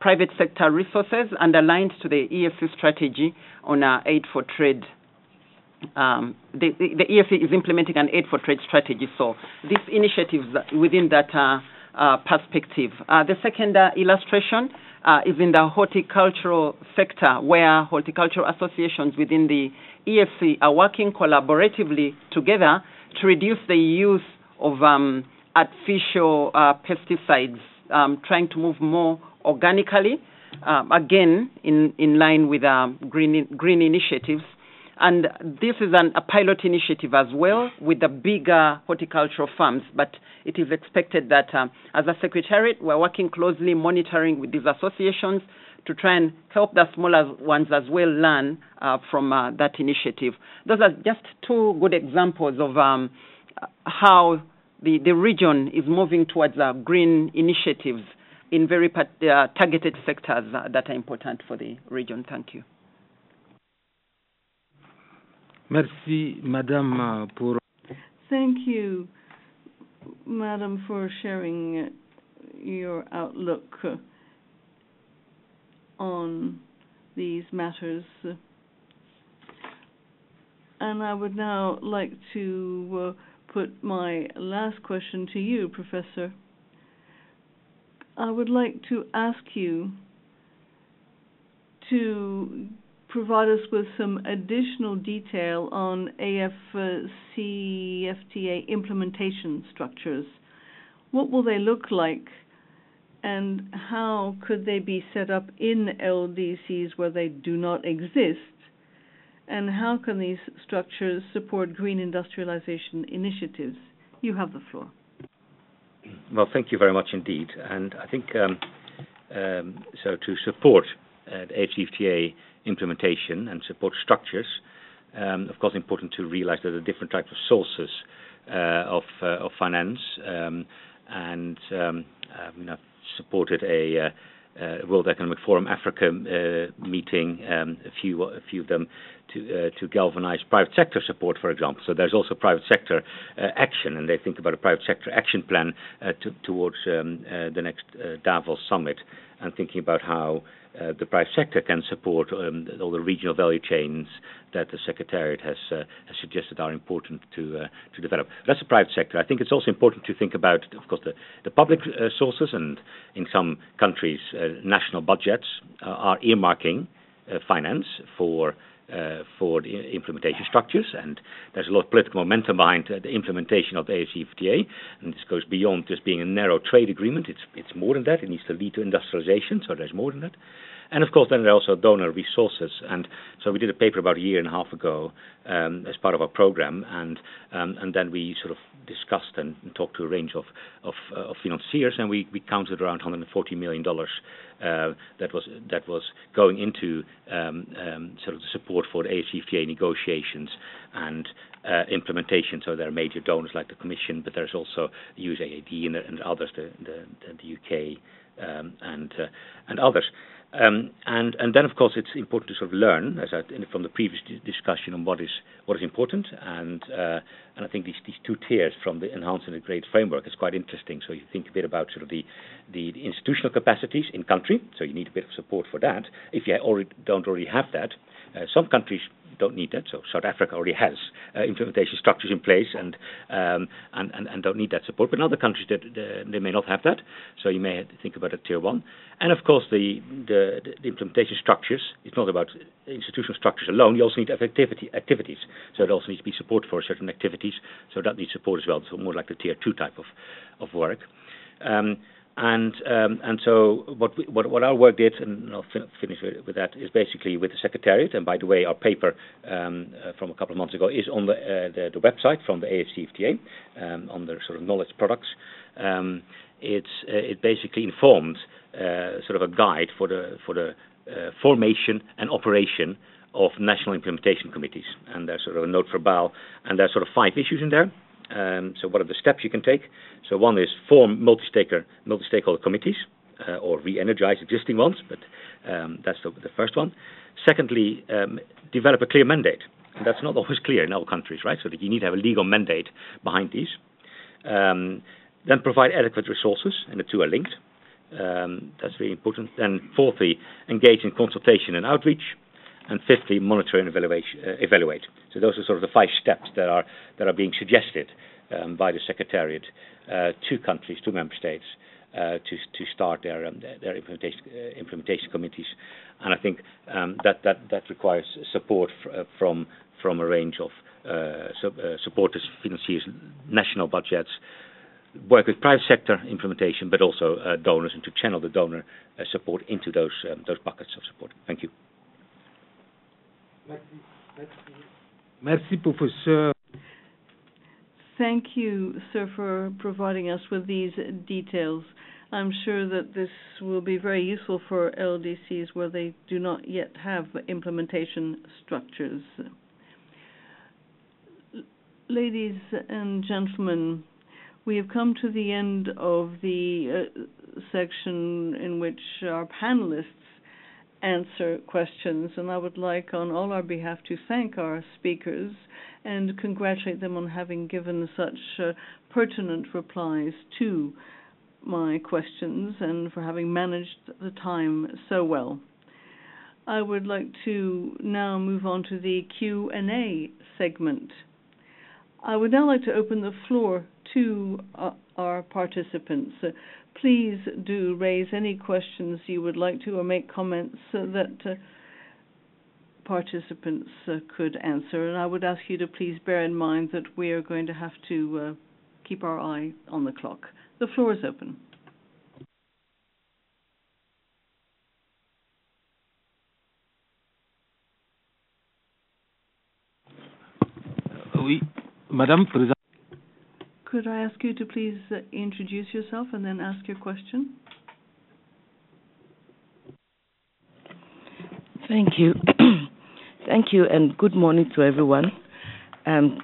[SPEAKER 5] private sector resources, and aligned to the EAC strategy on aid for trade um, the, the, the, EAC is implementing an aid for trade strategy. So these initiatives within that uh, uh, perspective. Uh, the second uh, illustration uh, is in the horticultural sector, where horticultural associations within the EAC are working collaboratively together to reduce the use of um, artificial uh, pesticides, um, trying to move more organically, um, again, in, in line with um, green, green initiatives. And this is an, a pilot initiative as well with the bigger horticultural farms, but it is expected that um, as a secretariat, we're working closely monitoring with these associations to try and help the smaller ones as well learn uh, from uh, that initiative. Those are just two good examples of um, how the, the region is moving towards uh, green initiatives in very part, uh, targeted sectors uh, that are important for the region. Thank you.
[SPEAKER 4] Merci, Madame, euh, pour.
[SPEAKER 6] Thank you, Madam, for sharing your outlook on these matters. And I would now like to uh, put my last question to you, Professor. I would like to ask you to provide us with some additional detail on AFCFTA implementation structures. What will they look like, and how could they be set up in LDCs where they do not exist? And how can these structures support green industrialization initiatives? You have the floor.
[SPEAKER 7] Well, thank you very much indeed. And I think um, um, so to support uh, the AFCFTA implementation and support structures, um, of course, important to realize that there are different types of sources uh, of, uh, of finance. I've supported a World Economic Forum Africa uh, meeting, um, a few a few of them, to uh, to galvanize private sector support, for example. So there's also private sector uh, action, and they think about a private sector action plan uh, to, towards um, uh, the next Davos summit, and thinking about how uh, the private sector can support um, all the regional value chains that the Secretariat has, uh, has suggested are important to, uh, to develop. That's the private sector. I think it's also important to think about, of course, the, the public uh, sources, and in some countries, uh, national budgets uh, are earmarking finance for uh, for the implementation structures, and there's a lot of political momentum behind uh, the implementation of the AFCFTA, and this goes beyond just being a narrow trade agreement. It's it's more than that. It needs to lead to industrialization, so there's more than that. And of course, then there are also donor resources. And so we did a paper about a year and a half ago um, as part of our program, and um, and then we sort of discussed and, and talked to a range of of, uh, of financiers, and we, we counted around 140 million dollars uh, that was that was going into um, um, sort of the support for the AFCFTA negotiations and uh, implementation. So there are major donors like the Commission, but there's also the USAID and, and others, the, the, the UK um, and uh, and others. Um, and, and then, of course, it's important to sort of learn, as I, from the previous discussion, on what is what is important. And uh, and I think these these two tiers from the enhanced and integrated framework is quite interesting. So you think a bit about sort of the the, the institutional capacities in country. So you need a bit of support for that. If you already don't already have that, uh, some countries don't need that. So South Africa already has uh, implementation structures in place and, um, and, and and don't need that support. But in other countries that uh, they may not have that. So you may think about a tier one. And of course the, the the implementation structures. It's not about institutional structures alone. You also need activity activities. So it also needs to be support for certain activities. So that needs support as well. So more like the tier two type of of work. Um, and um, and so what, we, what what our work did, and I'll fin- finish with, with, that, is basically with the secretariat. And by the way, our paper um, uh, from a couple of months ago is on the uh, the, the, website from the AFCFTA um, on the sort of knowledge products. Um, it's uh, it basically informed uh, sort of a guide for the for the uh, formation and operation of national implementation committees. And there's sort of a note for BAL, and there's sort of five issues in there. Um, so what are the steps you can take? So one is form multi-stakeholder, committees uh, or re-energize existing ones, but um, that's the, first one. Secondly, um, develop a clear mandate. And that's not always clear in all countries, right? So that you need to have a legal mandate behind these. Um, then provide adequate resources, and the two are linked. Um, that's very important. Then fourthly, engage in consultation and outreach and fifthly, monitor and uh, evaluate. So those are sort of the five steps that are that are being suggested um, by the Secretariat uh, two countries, to member states, uh, to to start their um, their implementation uh, implementation committees, and I think um, that that that requires support uh, from from a range of uh, uh, supporters, financiers, national budgets, work with private sector implementation, but also uh, donors, and to channel the donor uh, support into those um, those buckets of support. Thank you.
[SPEAKER 4] Merci, professeur.
[SPEAKER 6] Thank you, sir, for providing us with these details. I'm sure that this will be very useful for LDCs where they do not yet have implementation structures. Ladies and gentlemen, we have come to the end of the uh, section in which our panelists answer questions, and I would like, on all our behalf, to thank our speakers and congratulate them on having given such uh, pertinent replies to my questions and for having managed the time so well. I would like to now move on to the Q&A segment. I would now like to open the floor to uh, our participants. Please do raise any questions you would like to or make comments that uh, participants uh, could answer. And I would ask you to please bear in mind that we are going to have to uh, keep our eye on the clock. The floor is open.
[SPEAKER 4] Oui, Madame Présidente.
[SPEAKER 6] Could I ask you to please uh, introduce yourself and then ask your question?
[SPEAKER 8] Thank you. *clears throat* Thank you, and good morning to everyone. Um,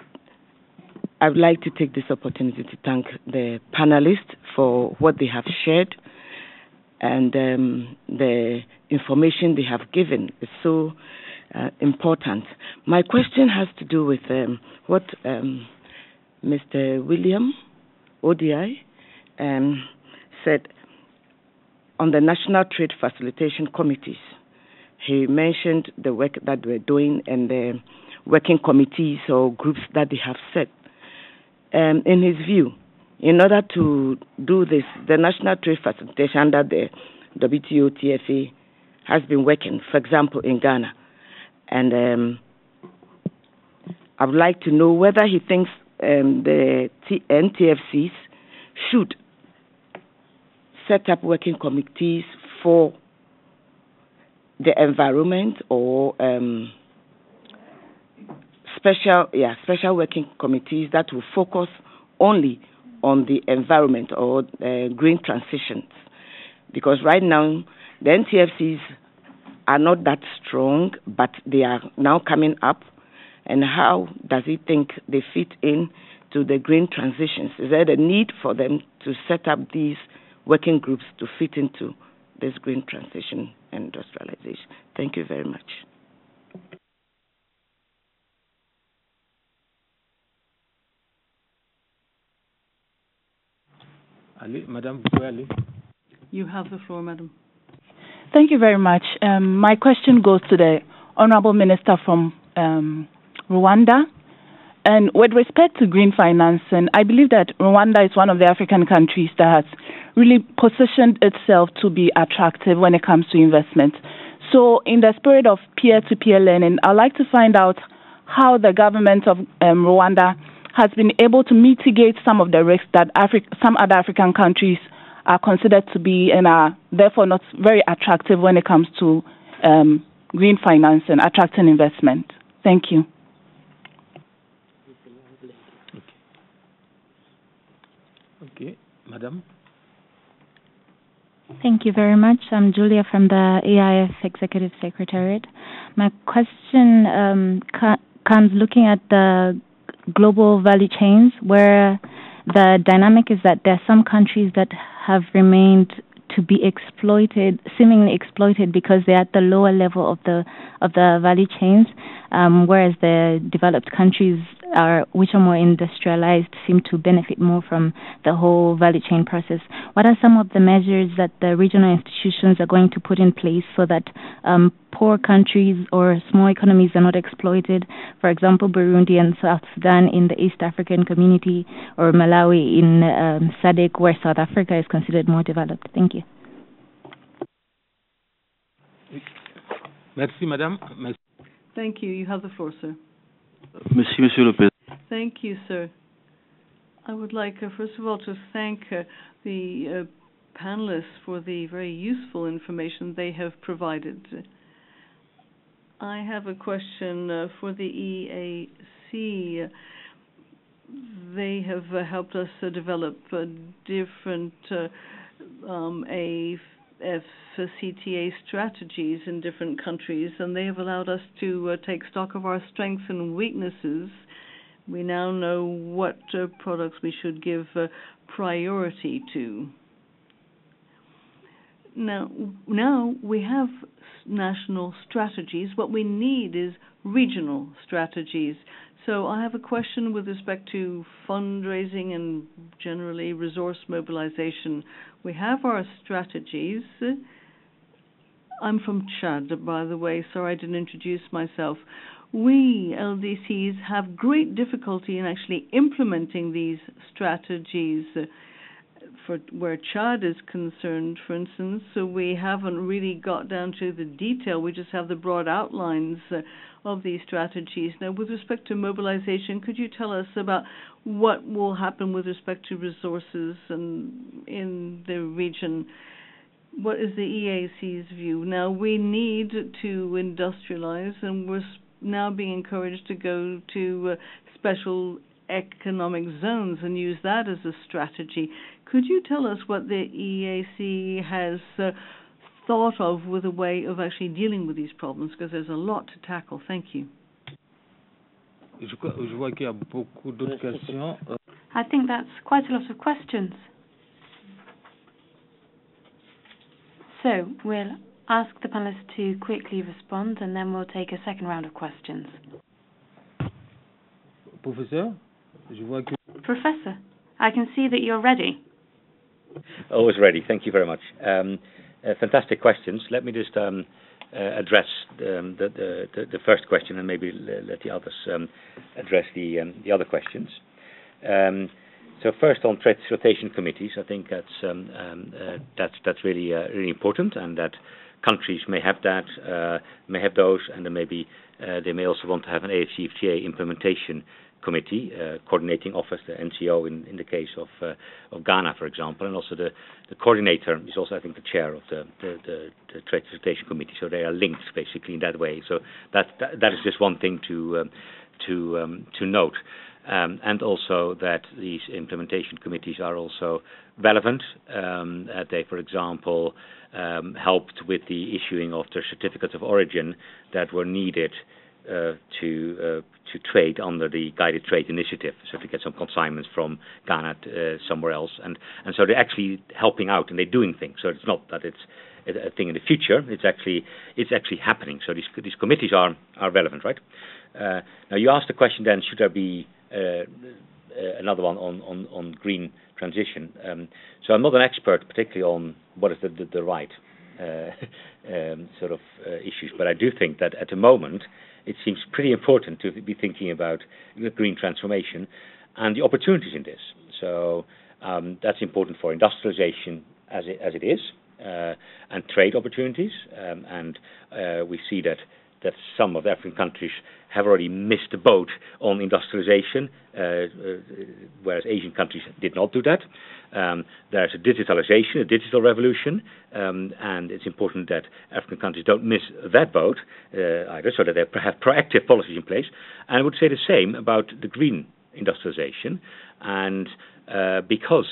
[SPEAKER 8] I would like to take this opportunity to thank the panelists for what they have shared and um, the information they have given is so uh, important. My question has to do with um, what Mr. William ODI um, said on the National Trade Facilitation Committees. He mentioned the work that we're doing and the working committees or groups that they have set. Um, in his view, in order to do this, the National Trade Facilitation under the WTO TFA has been working, for example, in Ghana. And um, I would like to know whether he thinks um, the T- NTFCs should set up working committees for the environment or um, special yeah special working committees that will focus only on the environment or uh, green transitions. Because right now the NTFCs are not that strong but they are now coming up and how does he think they fit in to the green transitions? Is there a need for them to set up these working groups to fit into this green transition and industrialization? Thank you very much.
[SPEAKER 4] Allez, Madame, vous.
[SPEAKER 6] You have the floor, madam.
[SPEAKER 9] Thank you very much. Um, my question goes to the Honorable Minister from um, Rwanda. And with respect to green financing, I believe that Rwanda is one of the African countries that has really positioned itself to be attractive when it comes to investment. So, in the spirit of peer to peer learning, I'd like to find out how the government of um, Rwanda has been able to mitigate some of the risks that Afri- some other African countries are considered to be and are therefore not very attractive when it comes to um, green finance and attracting investment. Thank you.
[SPEAKER 4] Okay, Madame.
[SPEAKER 10] Thank you very much. I'm Julia from the EIF Executive Secretariat. My question um, co- comes looking at the global value chains where the dynamic is that there are some countries that have remained to be exploited, seemingly exploited, because they're at the lower level of the of the value chains, um, whereas the developed countries are which are more industrialized seem to benefit more from the whole value chain process. What are some of the measures that the regional institutions are going to put in place so that um, poor countries or small economies are not exploited? For example, Burundi and South Sudan in the East African community, or Malawi in um, SADC, where South Africa is considered more developed. Thank you.
[SPEAKER 4] Merci, madame. Merci.
[SPEAKER 6] Thank you. You have the floor, sir.
[SPEAKER 11] Merci, Monsieur Président.
[SPEAKER 6] Thank you, sir. I would like, uh, first of all, to thank uh, the uh, panelists for the very useful information they have provided. I have a question uh, for the EAC. They have uh, helped us uh, develop a different um, AFCTA strategies in different countries, and they have allowed us to take stock of our strengths and weaknesses we now know what uh, products we should give uh, priority to. Now, now we have national strategies. What we need is regional strategies. So I have a question with respect to fundraising and generally resource mobilization. We have our strategies. I'm from Chad, by the way. Sorry I didn't introduce myself we LDCs have great difficulty in actually implementing these strategies. For where Chad is concerned, for instance, so we haven't really got down to the detail. We just have the broad outlines of these strategies. Now, with respect to mobilization, could you tell us about what will happen with respect to resources and in the region? What is the EAC's view? Now, we need to industrialize, and we're now being encouraged to go to uh, special economic zones and use that as a strategy. Could you tell us what the EAC has uh, thought of with a way of actually dealing with these problems? Because there's a lot to tackle. Thank you.
[SPEAKER 1] I think that's quite a lot of questions. So we'll ask the panelists to quickly respond, and then we'll take a second round of questions.
[SPEAKER 4] Professor,
[SPEAKER 1] Professor, I can see that you're ready.
[SPEAKER 7] Always ready. Thank you very much. Um, fantastic questions. Let me just um, uh, address um, the, first question and maybe let the others um, address the, the other questions. So first on trade facilitation committees, I think that's uh, that's that's really uh, really important, and that countries may have that, uh, may have those, and uh, they may also want to have an AFCFTA implementation committee, uh, coordinating office, the NCO in, in the case of, uh, of Ghana, for example, and also the, the coordinator is also, I think, the chair of the, the, the, the trade facilitation committee. So they are linked basically in that way. So that that, that is just one thing to um, to um, to note. Um, and also that these implementation committees are also relevant. Um, they, for example, um, helped with the issuing of the certificates of origin that were needed uh, to uh, to trade under the guided trade initiative, so to get some consignments from Ghana to, uh, somewhere else, and and so they're actually helping out and they're doing things. So it's not that it's a thing in the future; it's actually it's actually happening. So these these committees are are relevant, right? Uh, now you asked the question then: should there be uh, uh, another one on on on green transition. Um, so I'm not an expert, particularly on what is the, the, the right *laughs* um, sort of issues, but I do think that at the moment it seems pretty important to be thinking about the green transformation and the opportunities in this. So um, that's important for industrialization as it, as it is, uh, and trade opportunities. Um, and uh, we see that that some of the African countries have already missed the boat on industrialization, uh, uh, whereas Asian countries did not do that. Um, there's a digitalization, a digital revolution, um, and it's important that African countries don't miss that boat uh, either, so that they have proactive policies in place. And I would say the same about the green industrialization, and because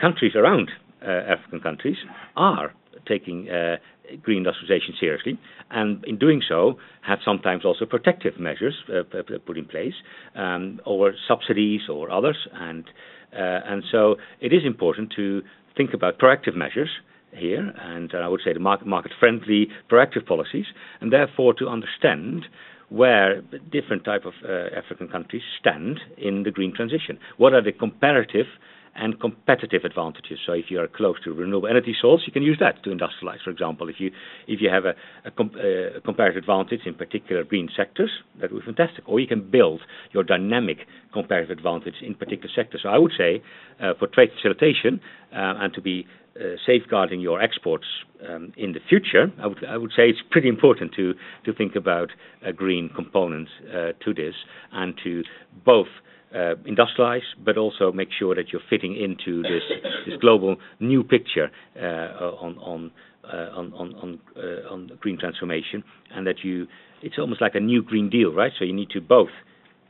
[SPEAKER 7] countries around uh, African countries are taking uh, green industrialization seriously, and in doing so, have sometimes also protective measures uh, put in place, um, or subsidies or others, and uh, and so it is important to think about proactive measures here, and I would say the market, market-friendly proactive policies, and therefore to understand where different type of uh, African countries stand in the green transition. What are the comparative and competitive advantages. So if you are close to renewable energy source, you can use that to industrialize. For example, if you if you have a, a, com- uh, a comparative advantage in particular green sectors, that would be fantastic. Or you can build your dynamic comparative advantage in particular sectors. So I would say uh, for trade facilitation uh, and to be uh, safeguarding your exports um, in the future, I would, I would say it's pretty important to, to think about a green component uh, to this and to both uh, industrialize, but also make sure that you're fitting into this this global new picture uh, on on uh, on on on, uh, on green transformation, and that you it's almost like a new green deal, right? So you need to both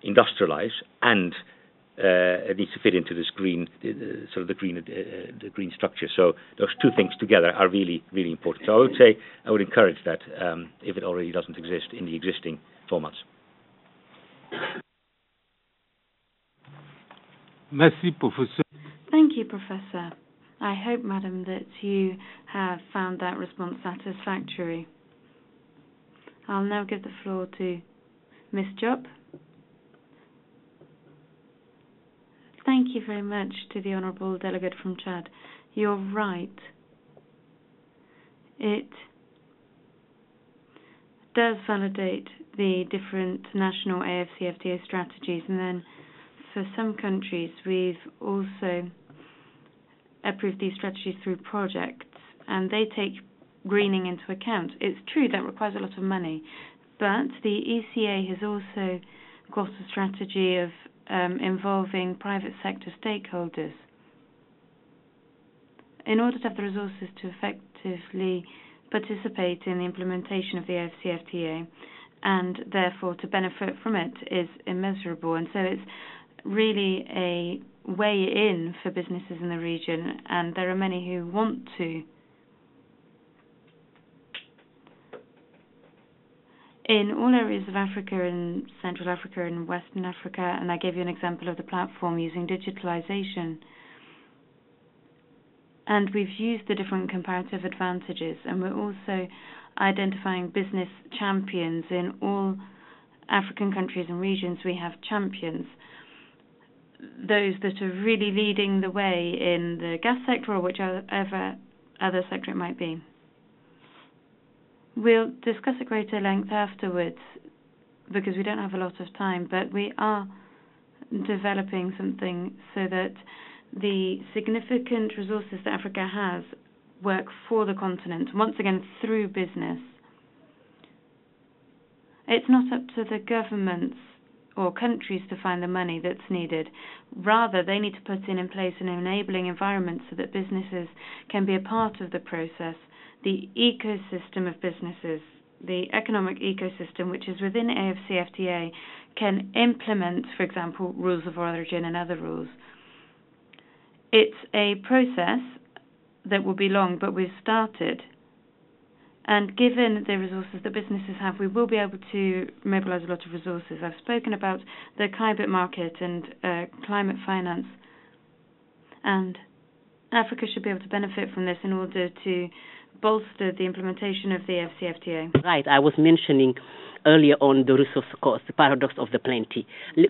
[SPEAKER 7] industrialize and uh, it needs to fit into this green uh, sort of the green the green structure. So those two things together are really really important. So I would say I would encourage that um, if it already doesn't exist in the existing formats.
[SPEAKER 4] Merci.
[SPEAKER 1] Thank you, Professor. I hope, Madam, that you have found that response satisfactory. I'll now give the floor to Ms. Job. Thank you very much to the Honourable Delegate from Chad. You're right. It does validate the different national AFCFTA strategies and then for some countries, we've also approved these strategies through projects, and they take greening into account. It's true that requires a lot of money, but the ECA has also got a strategy of um, involving private sector stakeholders. In order to have the resources to effectively participate in the implementation of the AFCFTA and therefore to benefit from it is immeasurable. And so it's really a way in for businesses in the region, and there are many who want to. In all areas of Africa and Central Africa and Western Africa, and I gave you an example of the platform using digitalization. And we've used the different comparative advantages, and we're also identifying business champions in all African countries and regions. We have champions those that are really leading the way in the gas sector or whichever other sector it might be. We'll discuss at greater length afterwards because we don't have a lot of time, but we are developing something so that the significant resources that Africa has work for the continent, once again through business. It's not up to the governments or countries to find the money that's needed. Rather, they need to put in, in place an enabling environment so that businesses can be a part of the process. The ecosystem of businesses, the economic ecosystem, which is within AFCFTA, can implement, for example, rules of origin and other rules. It's a process that will be long, but we've started and given the resources that businesses have, we will be able to mobilize a lot of resources. I've spoken about the climate market and uh, climate finance. And Africa should be able to benefit from this in order to bolster the implementation of the AFCFTA.
[SPEAKER 2] Right. I was mentioning earlier on the resource curse, the paradox of the plenty.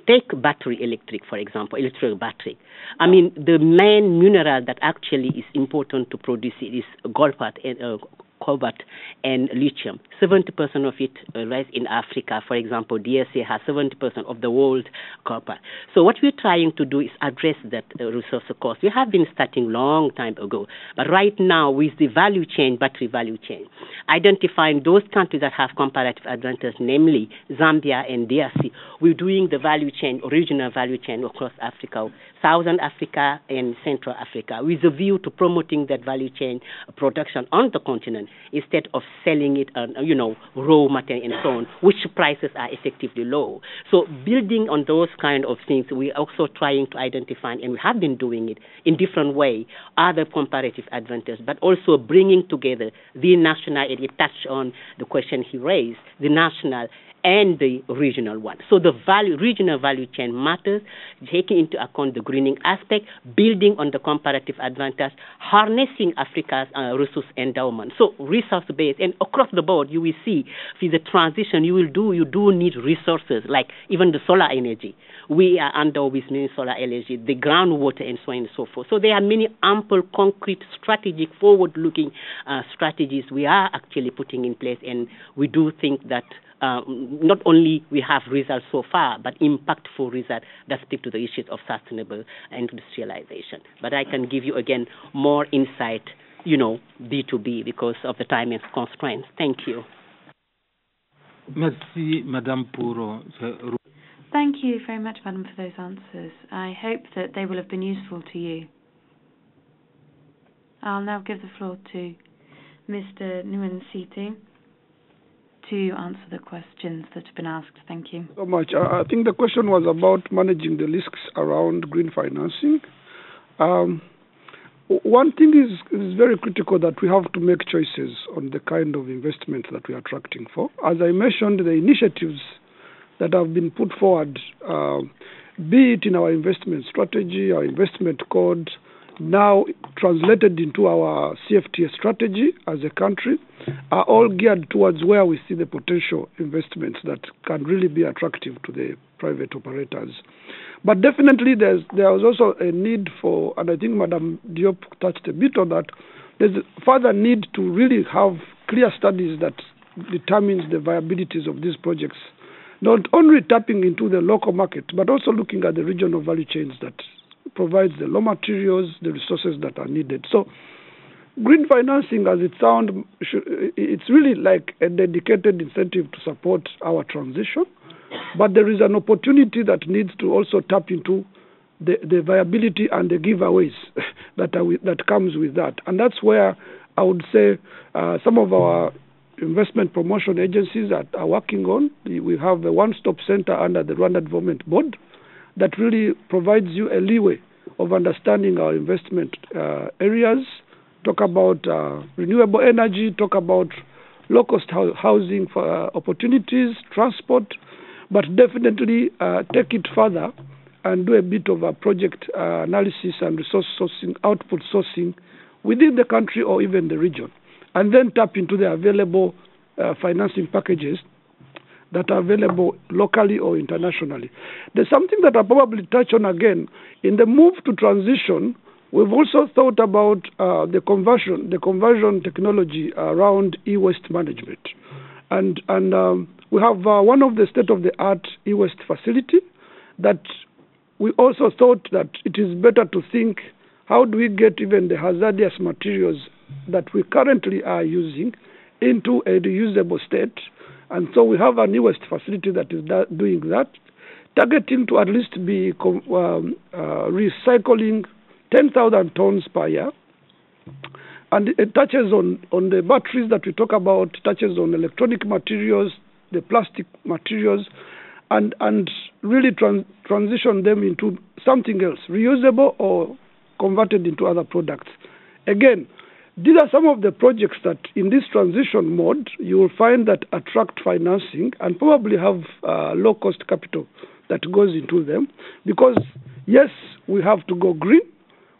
[SPEAKER 2] Take battery electric, for example, electric battery. I mean, the main mineral that actually is important to produce it is gold, uh, cobalt and lithium. 70% of it uh, lies in Africa. For example, DSA has 70% of the world copper. So what we're trying to do is address that uh, resource curse. We have been starting long time ago, but right now with the value chain, battery value chain, identifying those countries that have comparative advantage, namely Zambia and DRC, we're doing the value chain, original value chain across Africa, Southern Africa and Central Africa, with a view to promoting that value chain production on the continent instead of selling it on, you know, raw material and so on, which prices are effectively low. So building on those kind of things, we're also trying to identify, and we have been doing it in different way, other comparative advantages, but also bringing together the national, and it touched on the question he raised, the national and the regional one. So the value, regional value chain matters, taking into account the greening aspect, building on the comparative advantage, harnessing Africa's uh, resource endowment. So resource based and across the board, you will see with the transition you will do, you do need resources like even the solar energy. We are under with solar energy, the groundwater, and so on and so forth. So there are many ample, concrete, strategic, forward-looking uh, strategies we are actually putting in place, and we do think that uh, not only we have results so far, but impactful results that speak to the issues of sustainable industrialization. But I can give you again more insight, you know, B2B because of the time constraints. Thank you.
[SPEAKER 4] Merci, Madame, pour
[SPEAKER 1] Thank you very much, Madam, for those answers. I hope that they will have been useful to you. I'll now give the floor to Mr. Nguyen Situ to answer the questions that have been asked. Thank you.
[SPEAKER 3] So much. I think the question was about managing the risks around green financing. Um, one thing is, is very critical that we have to make choices on the kind of investment that we are attracting for. As I mentioned, the initiatives that have been put forward, uh, be it in our investment strategy, our investment code, now translated into our CFTA strategy as a country, are all geared towards where we see the potential investments that can really be attractive to the private operators. But definitely, there's there was also a need for, and I think Madam Diop touched a bit on that. There's a further need to really have clear studies that determines the viabilities of these projects not only tapping into the local market, but also looking at the regional value chains that provides the raw materials, the resources that are needed. So, green financing, as it sounds, it's really like a dedicated incentive to support our transition, but there is an opportunity that needs to also tap into the, the viability and the giveaways *laughs* that are, that comes with that, and that's where I would say uh, some of our investment promotion agencies that are working on. We have a one-stop center under the Rwanda Development Board that really provides you a leeway of understanding our investment uh, areas, talk about uh, renewable energy, talk about low-cost housing for uh, opportunities, transport, but definitely take it further and do a bit of a project analysis and resource sourcing, output sourcing within the country or even the region and then tap into the available financing packages that are available locally or internationally. There's something that I'll probably touch on again. In the move to transition, we've also thought about uh, the conversion, the conversion technology around e-waste management. And, and um, we have uh, one of the state-of-the-art e-waste facility that we also thought that it is better to think how do we get even the hazardous materials that we currently are using into a reusable state. And so we have a newest facility that is doing that, targeting to at least be um, uh, recycling 10,000 tons per year. And it touches on, on the batteries that we talk about, touches on electronic materials, the plastic materials, and, and really trans- transition them into something else, reusable or converted into other products. Again, these are some of the projects that in this transition mode you will find that attract financing and probably have uh, low cost capital that goes into them. Because yes we have to go green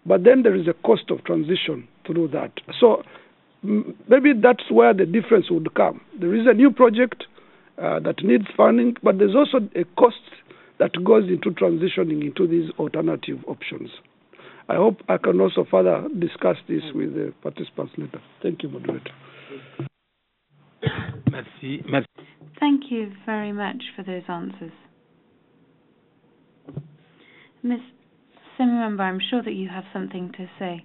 [SPEAKER 3] but then there is a cost of transition through that. So maybe that's where the difference would come. There is a new project uh, that needs funding but there's also a cost that goes into transitioning into these alternative options I hope I can also further discuss this with the participants later. Thank you, moderator.
[SPEAKER 4] Merci. Merci.
[SPEAKER 1] Thank you very much for those answers. Ms. Ssemuwemba, I'm sure that you have something to say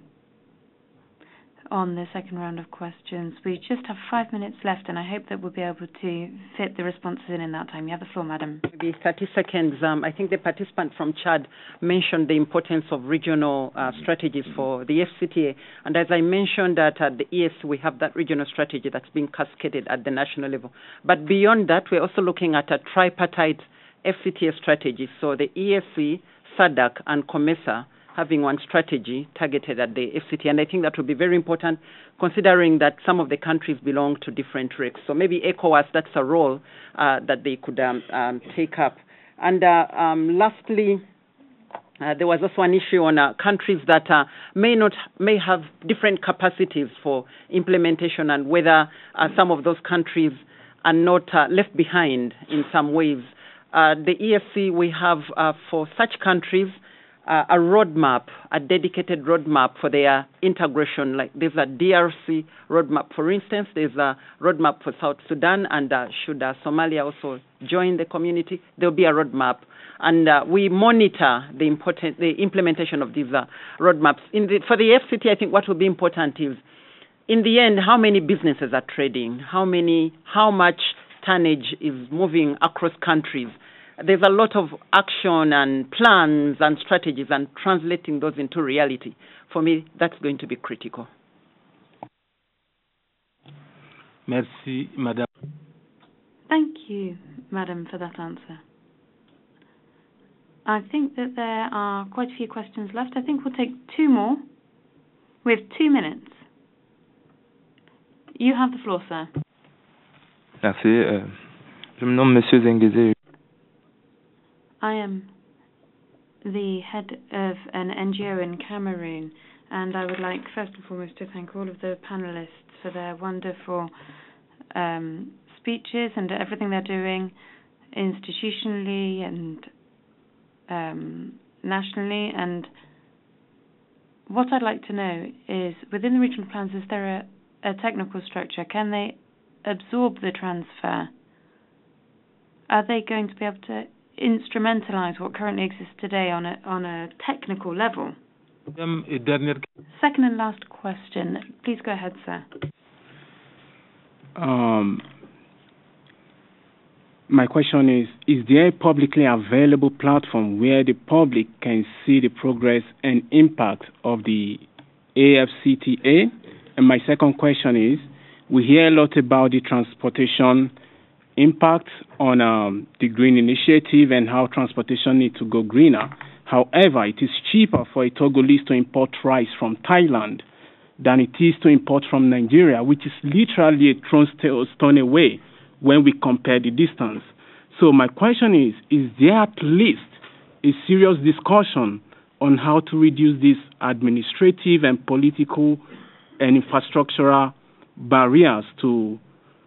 [SPEAKER 1] on the second round of questions. We just have five minutes left, and I hope that we'll be able to fit the responses in in that time. You have the floor, madam.
[SPEAKER 5] Maybe 30 seconds. Um, I think the participant from Chad mentioned the importance of regional uh, strategies for the FCTA. And as I mentioned that at the EAC, we have that regional strategy that's being cascaded at the national level. But beyond that, we're also looking at a tripartite FCTA strategy. So the EAC, SADC, and COMESA having one strategy targeted at the FCT, and I think that would be very important considering that some of the countries belong to different RECs. So maybe ECOWAS, that's a role uh, that they could um, um, take up. And uh, um, lastly, uh, there was also an issue on uh, countries that uh, may not may have different capacities for implementation, and whether uh, some of those countries are not left behind in some ways. The EAC we have for such countries a roadmap, a dedicated roadmap for their integration. Like there's a DRC roadmap, for instance. There's a roadmap for South Sudan, and uh, should uh, Somalia also join the community, there'll be a roadmap and uh, we monitor the important the implementation of these uh, roadmaps. The, for the FCT, I think what will be important is, in the end, how many businesses are trading, how many, how much tonnage is moving across countries. There's a lot of action and plans and strategies, and translating those into reality. For me, that's going to be critical.
[SPEAKER 4] Merci, Madame.
[SPEAKER 1] Thank you, Madam, for that answer. I think that there are quite a few questions left. I think we'll take two more. We have two minutes. You have the floor, sir.
[SPEAKER 12] Merci. Euh, je me nomme Monsieur Zengeze.
[SPEAKER 1] I am the head of an NGO in Cameroon, and I would like first and foremost to thank all of the panelists for their wonderful um, speeches and everything they're doing institutionally and um, nationally. And what I'd like to know is, within the regional plans, is there a, a technical structure? Can they absorb the transfer? Are they going to be able to instrumentalize what currently exists today on a on a technical level? Second and last question. Please go ahead, sir.
[SPEAKER 13] Um, my question is Is there a publicly available platform where the public can see the progress and impact of the AFCFTA? And my second question is We hear a lot about the transportation impact on um, the green initiative and how transportation needs to go greener. However, it is cheaper for a Togolese to import rice from Thailand than it is to import from Nigeria, which is literally a stone away when we compare the distance. So my question is, is there at least a serious discussion on how to reduce these administrative and political and infrastructural barriers to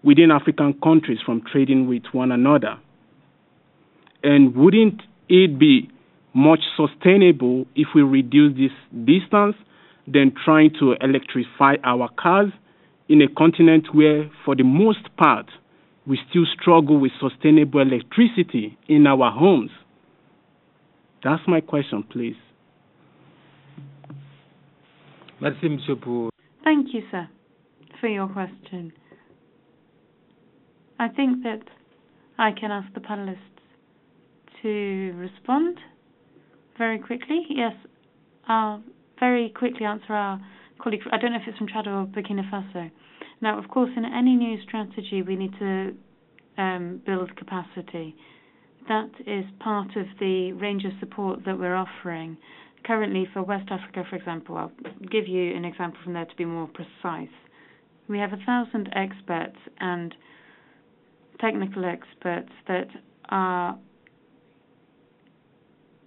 [SPEAKER 13] within African countries from trading with one another? And wouldn't it be much sustainable if we reduce this distance than trying to electrify our cars in a continent where, for the most part, we still struggle with sustainable electricity in our homes? That's my question, please.
[SPEAKER 4] Merci, Monsieur.
[SPEAKER 1] Thank you, sir, for your question. I think that I can ask the panelists to respond very quickly. Yes, I'll very quickly answer our colleague. I don't know if it's from Chad or Burkina Faso. Now, of course, in any new strategy, we need to um, build capacity. That is part of the range of support that we're offering. Currently, for West Africa, for example, I'll give you an example from there to be more precise. We have a thousand experts and technical experts that are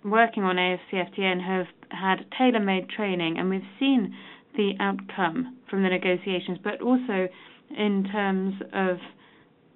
[SPEAKER 1] working on AFCFTA and have had tailor-made training, and we've seen the outcome from the negotiations, but also in terms of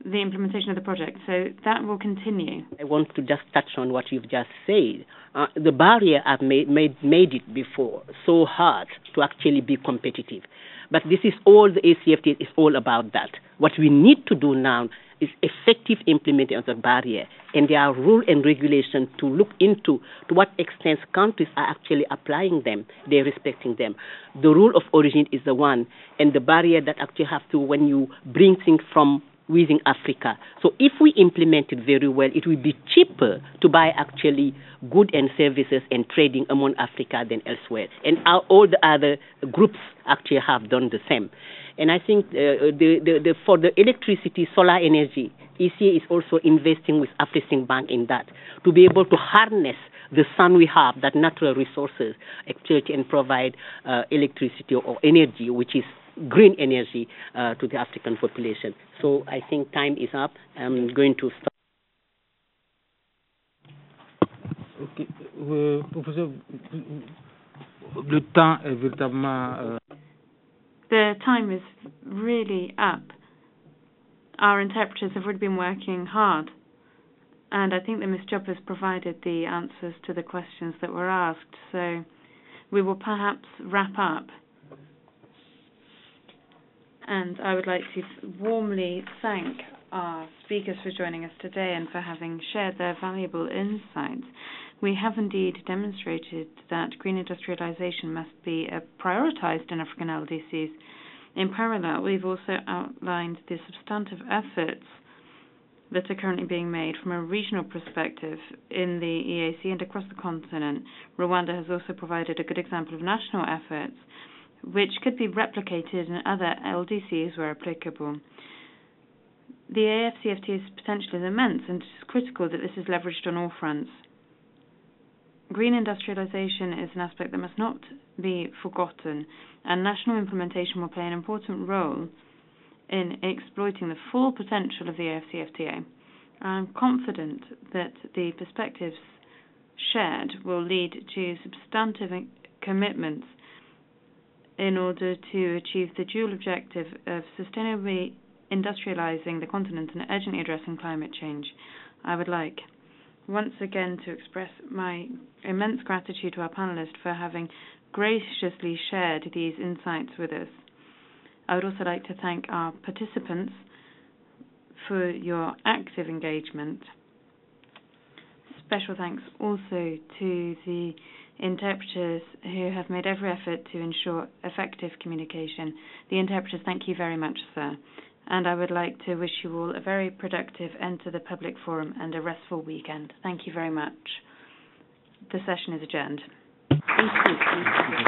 [SPEAKER 1] the implementation of the project. So that will continue.
[SPEAKER 2] I want to just touch on what you've just said. Uh, the barrier have made, made, made it before so hard to actually be competitive. But this is all the ACFT is all about that. What we need to do now is effective implementation of the barrier, and there are rules and regulations to look into to what extent countries are actually applying them, they're respecting them. The rule of origin is the one, and the barrier that actually have to when you bring things from within Africa. So if we implement it very well, it will be cheaper to buy actually goods and services and trading among Africa than elsewhere. And all the other groups actually have done the same. And I think uh, the, the, the, for the electricity, solar energy, ECA is also investing with Afrexim Bank in that to be able to harness the sun we have, that natural resources, actually can provide uh, electricity or energy, which is green energy uh, to the African population. So I think time is up. I'm going to stop.
[SPEAKER 4] Ok. Euh, le temps est véritablement. Euh...
[SPEAKER 1] The time is really up. Our interpreters have already been working hard, and I think that Ms. Job has provided the answers to the questions that were asked, so we will perhaps wrap up. And I would like to warmly thank our speakers for joining us today and for having shared their valuable insights. We have indeed demonstrated that green industrialization must be prioritized in African LDCs. In parallel, we've also outlined the substantive efforts that are currently being made from a regional perspective in the EAC and across the continent. Rwanda has also provided a good example of national efforts, which could be replicated in other LDCs where applicable. The AFCFTA's potential is immense, and it is critical that this is leveraged on all fronts. Green industrialization is an aspect that must not be forgotten, and national implementation will play an important role in exploiting the full potential of the AFCFTA. I'm confident that the perspectives shared will lead to substantive commitments in order to achieve the dual objective of sustainably industrializing the continent and urgently addressing climate change. I would like once again to express my immense gratitude to our panelists for having graciously shared these insights with us. I would also like to thank our participants for your active engagement. Special thanks also to the interpreters who have made every effort to ensure effective communication. The interpreters, thank you very much, sir. And I would like to wish you all a very productive end to the public forum and a restful weekend. Thank you very much. The session is adjourned.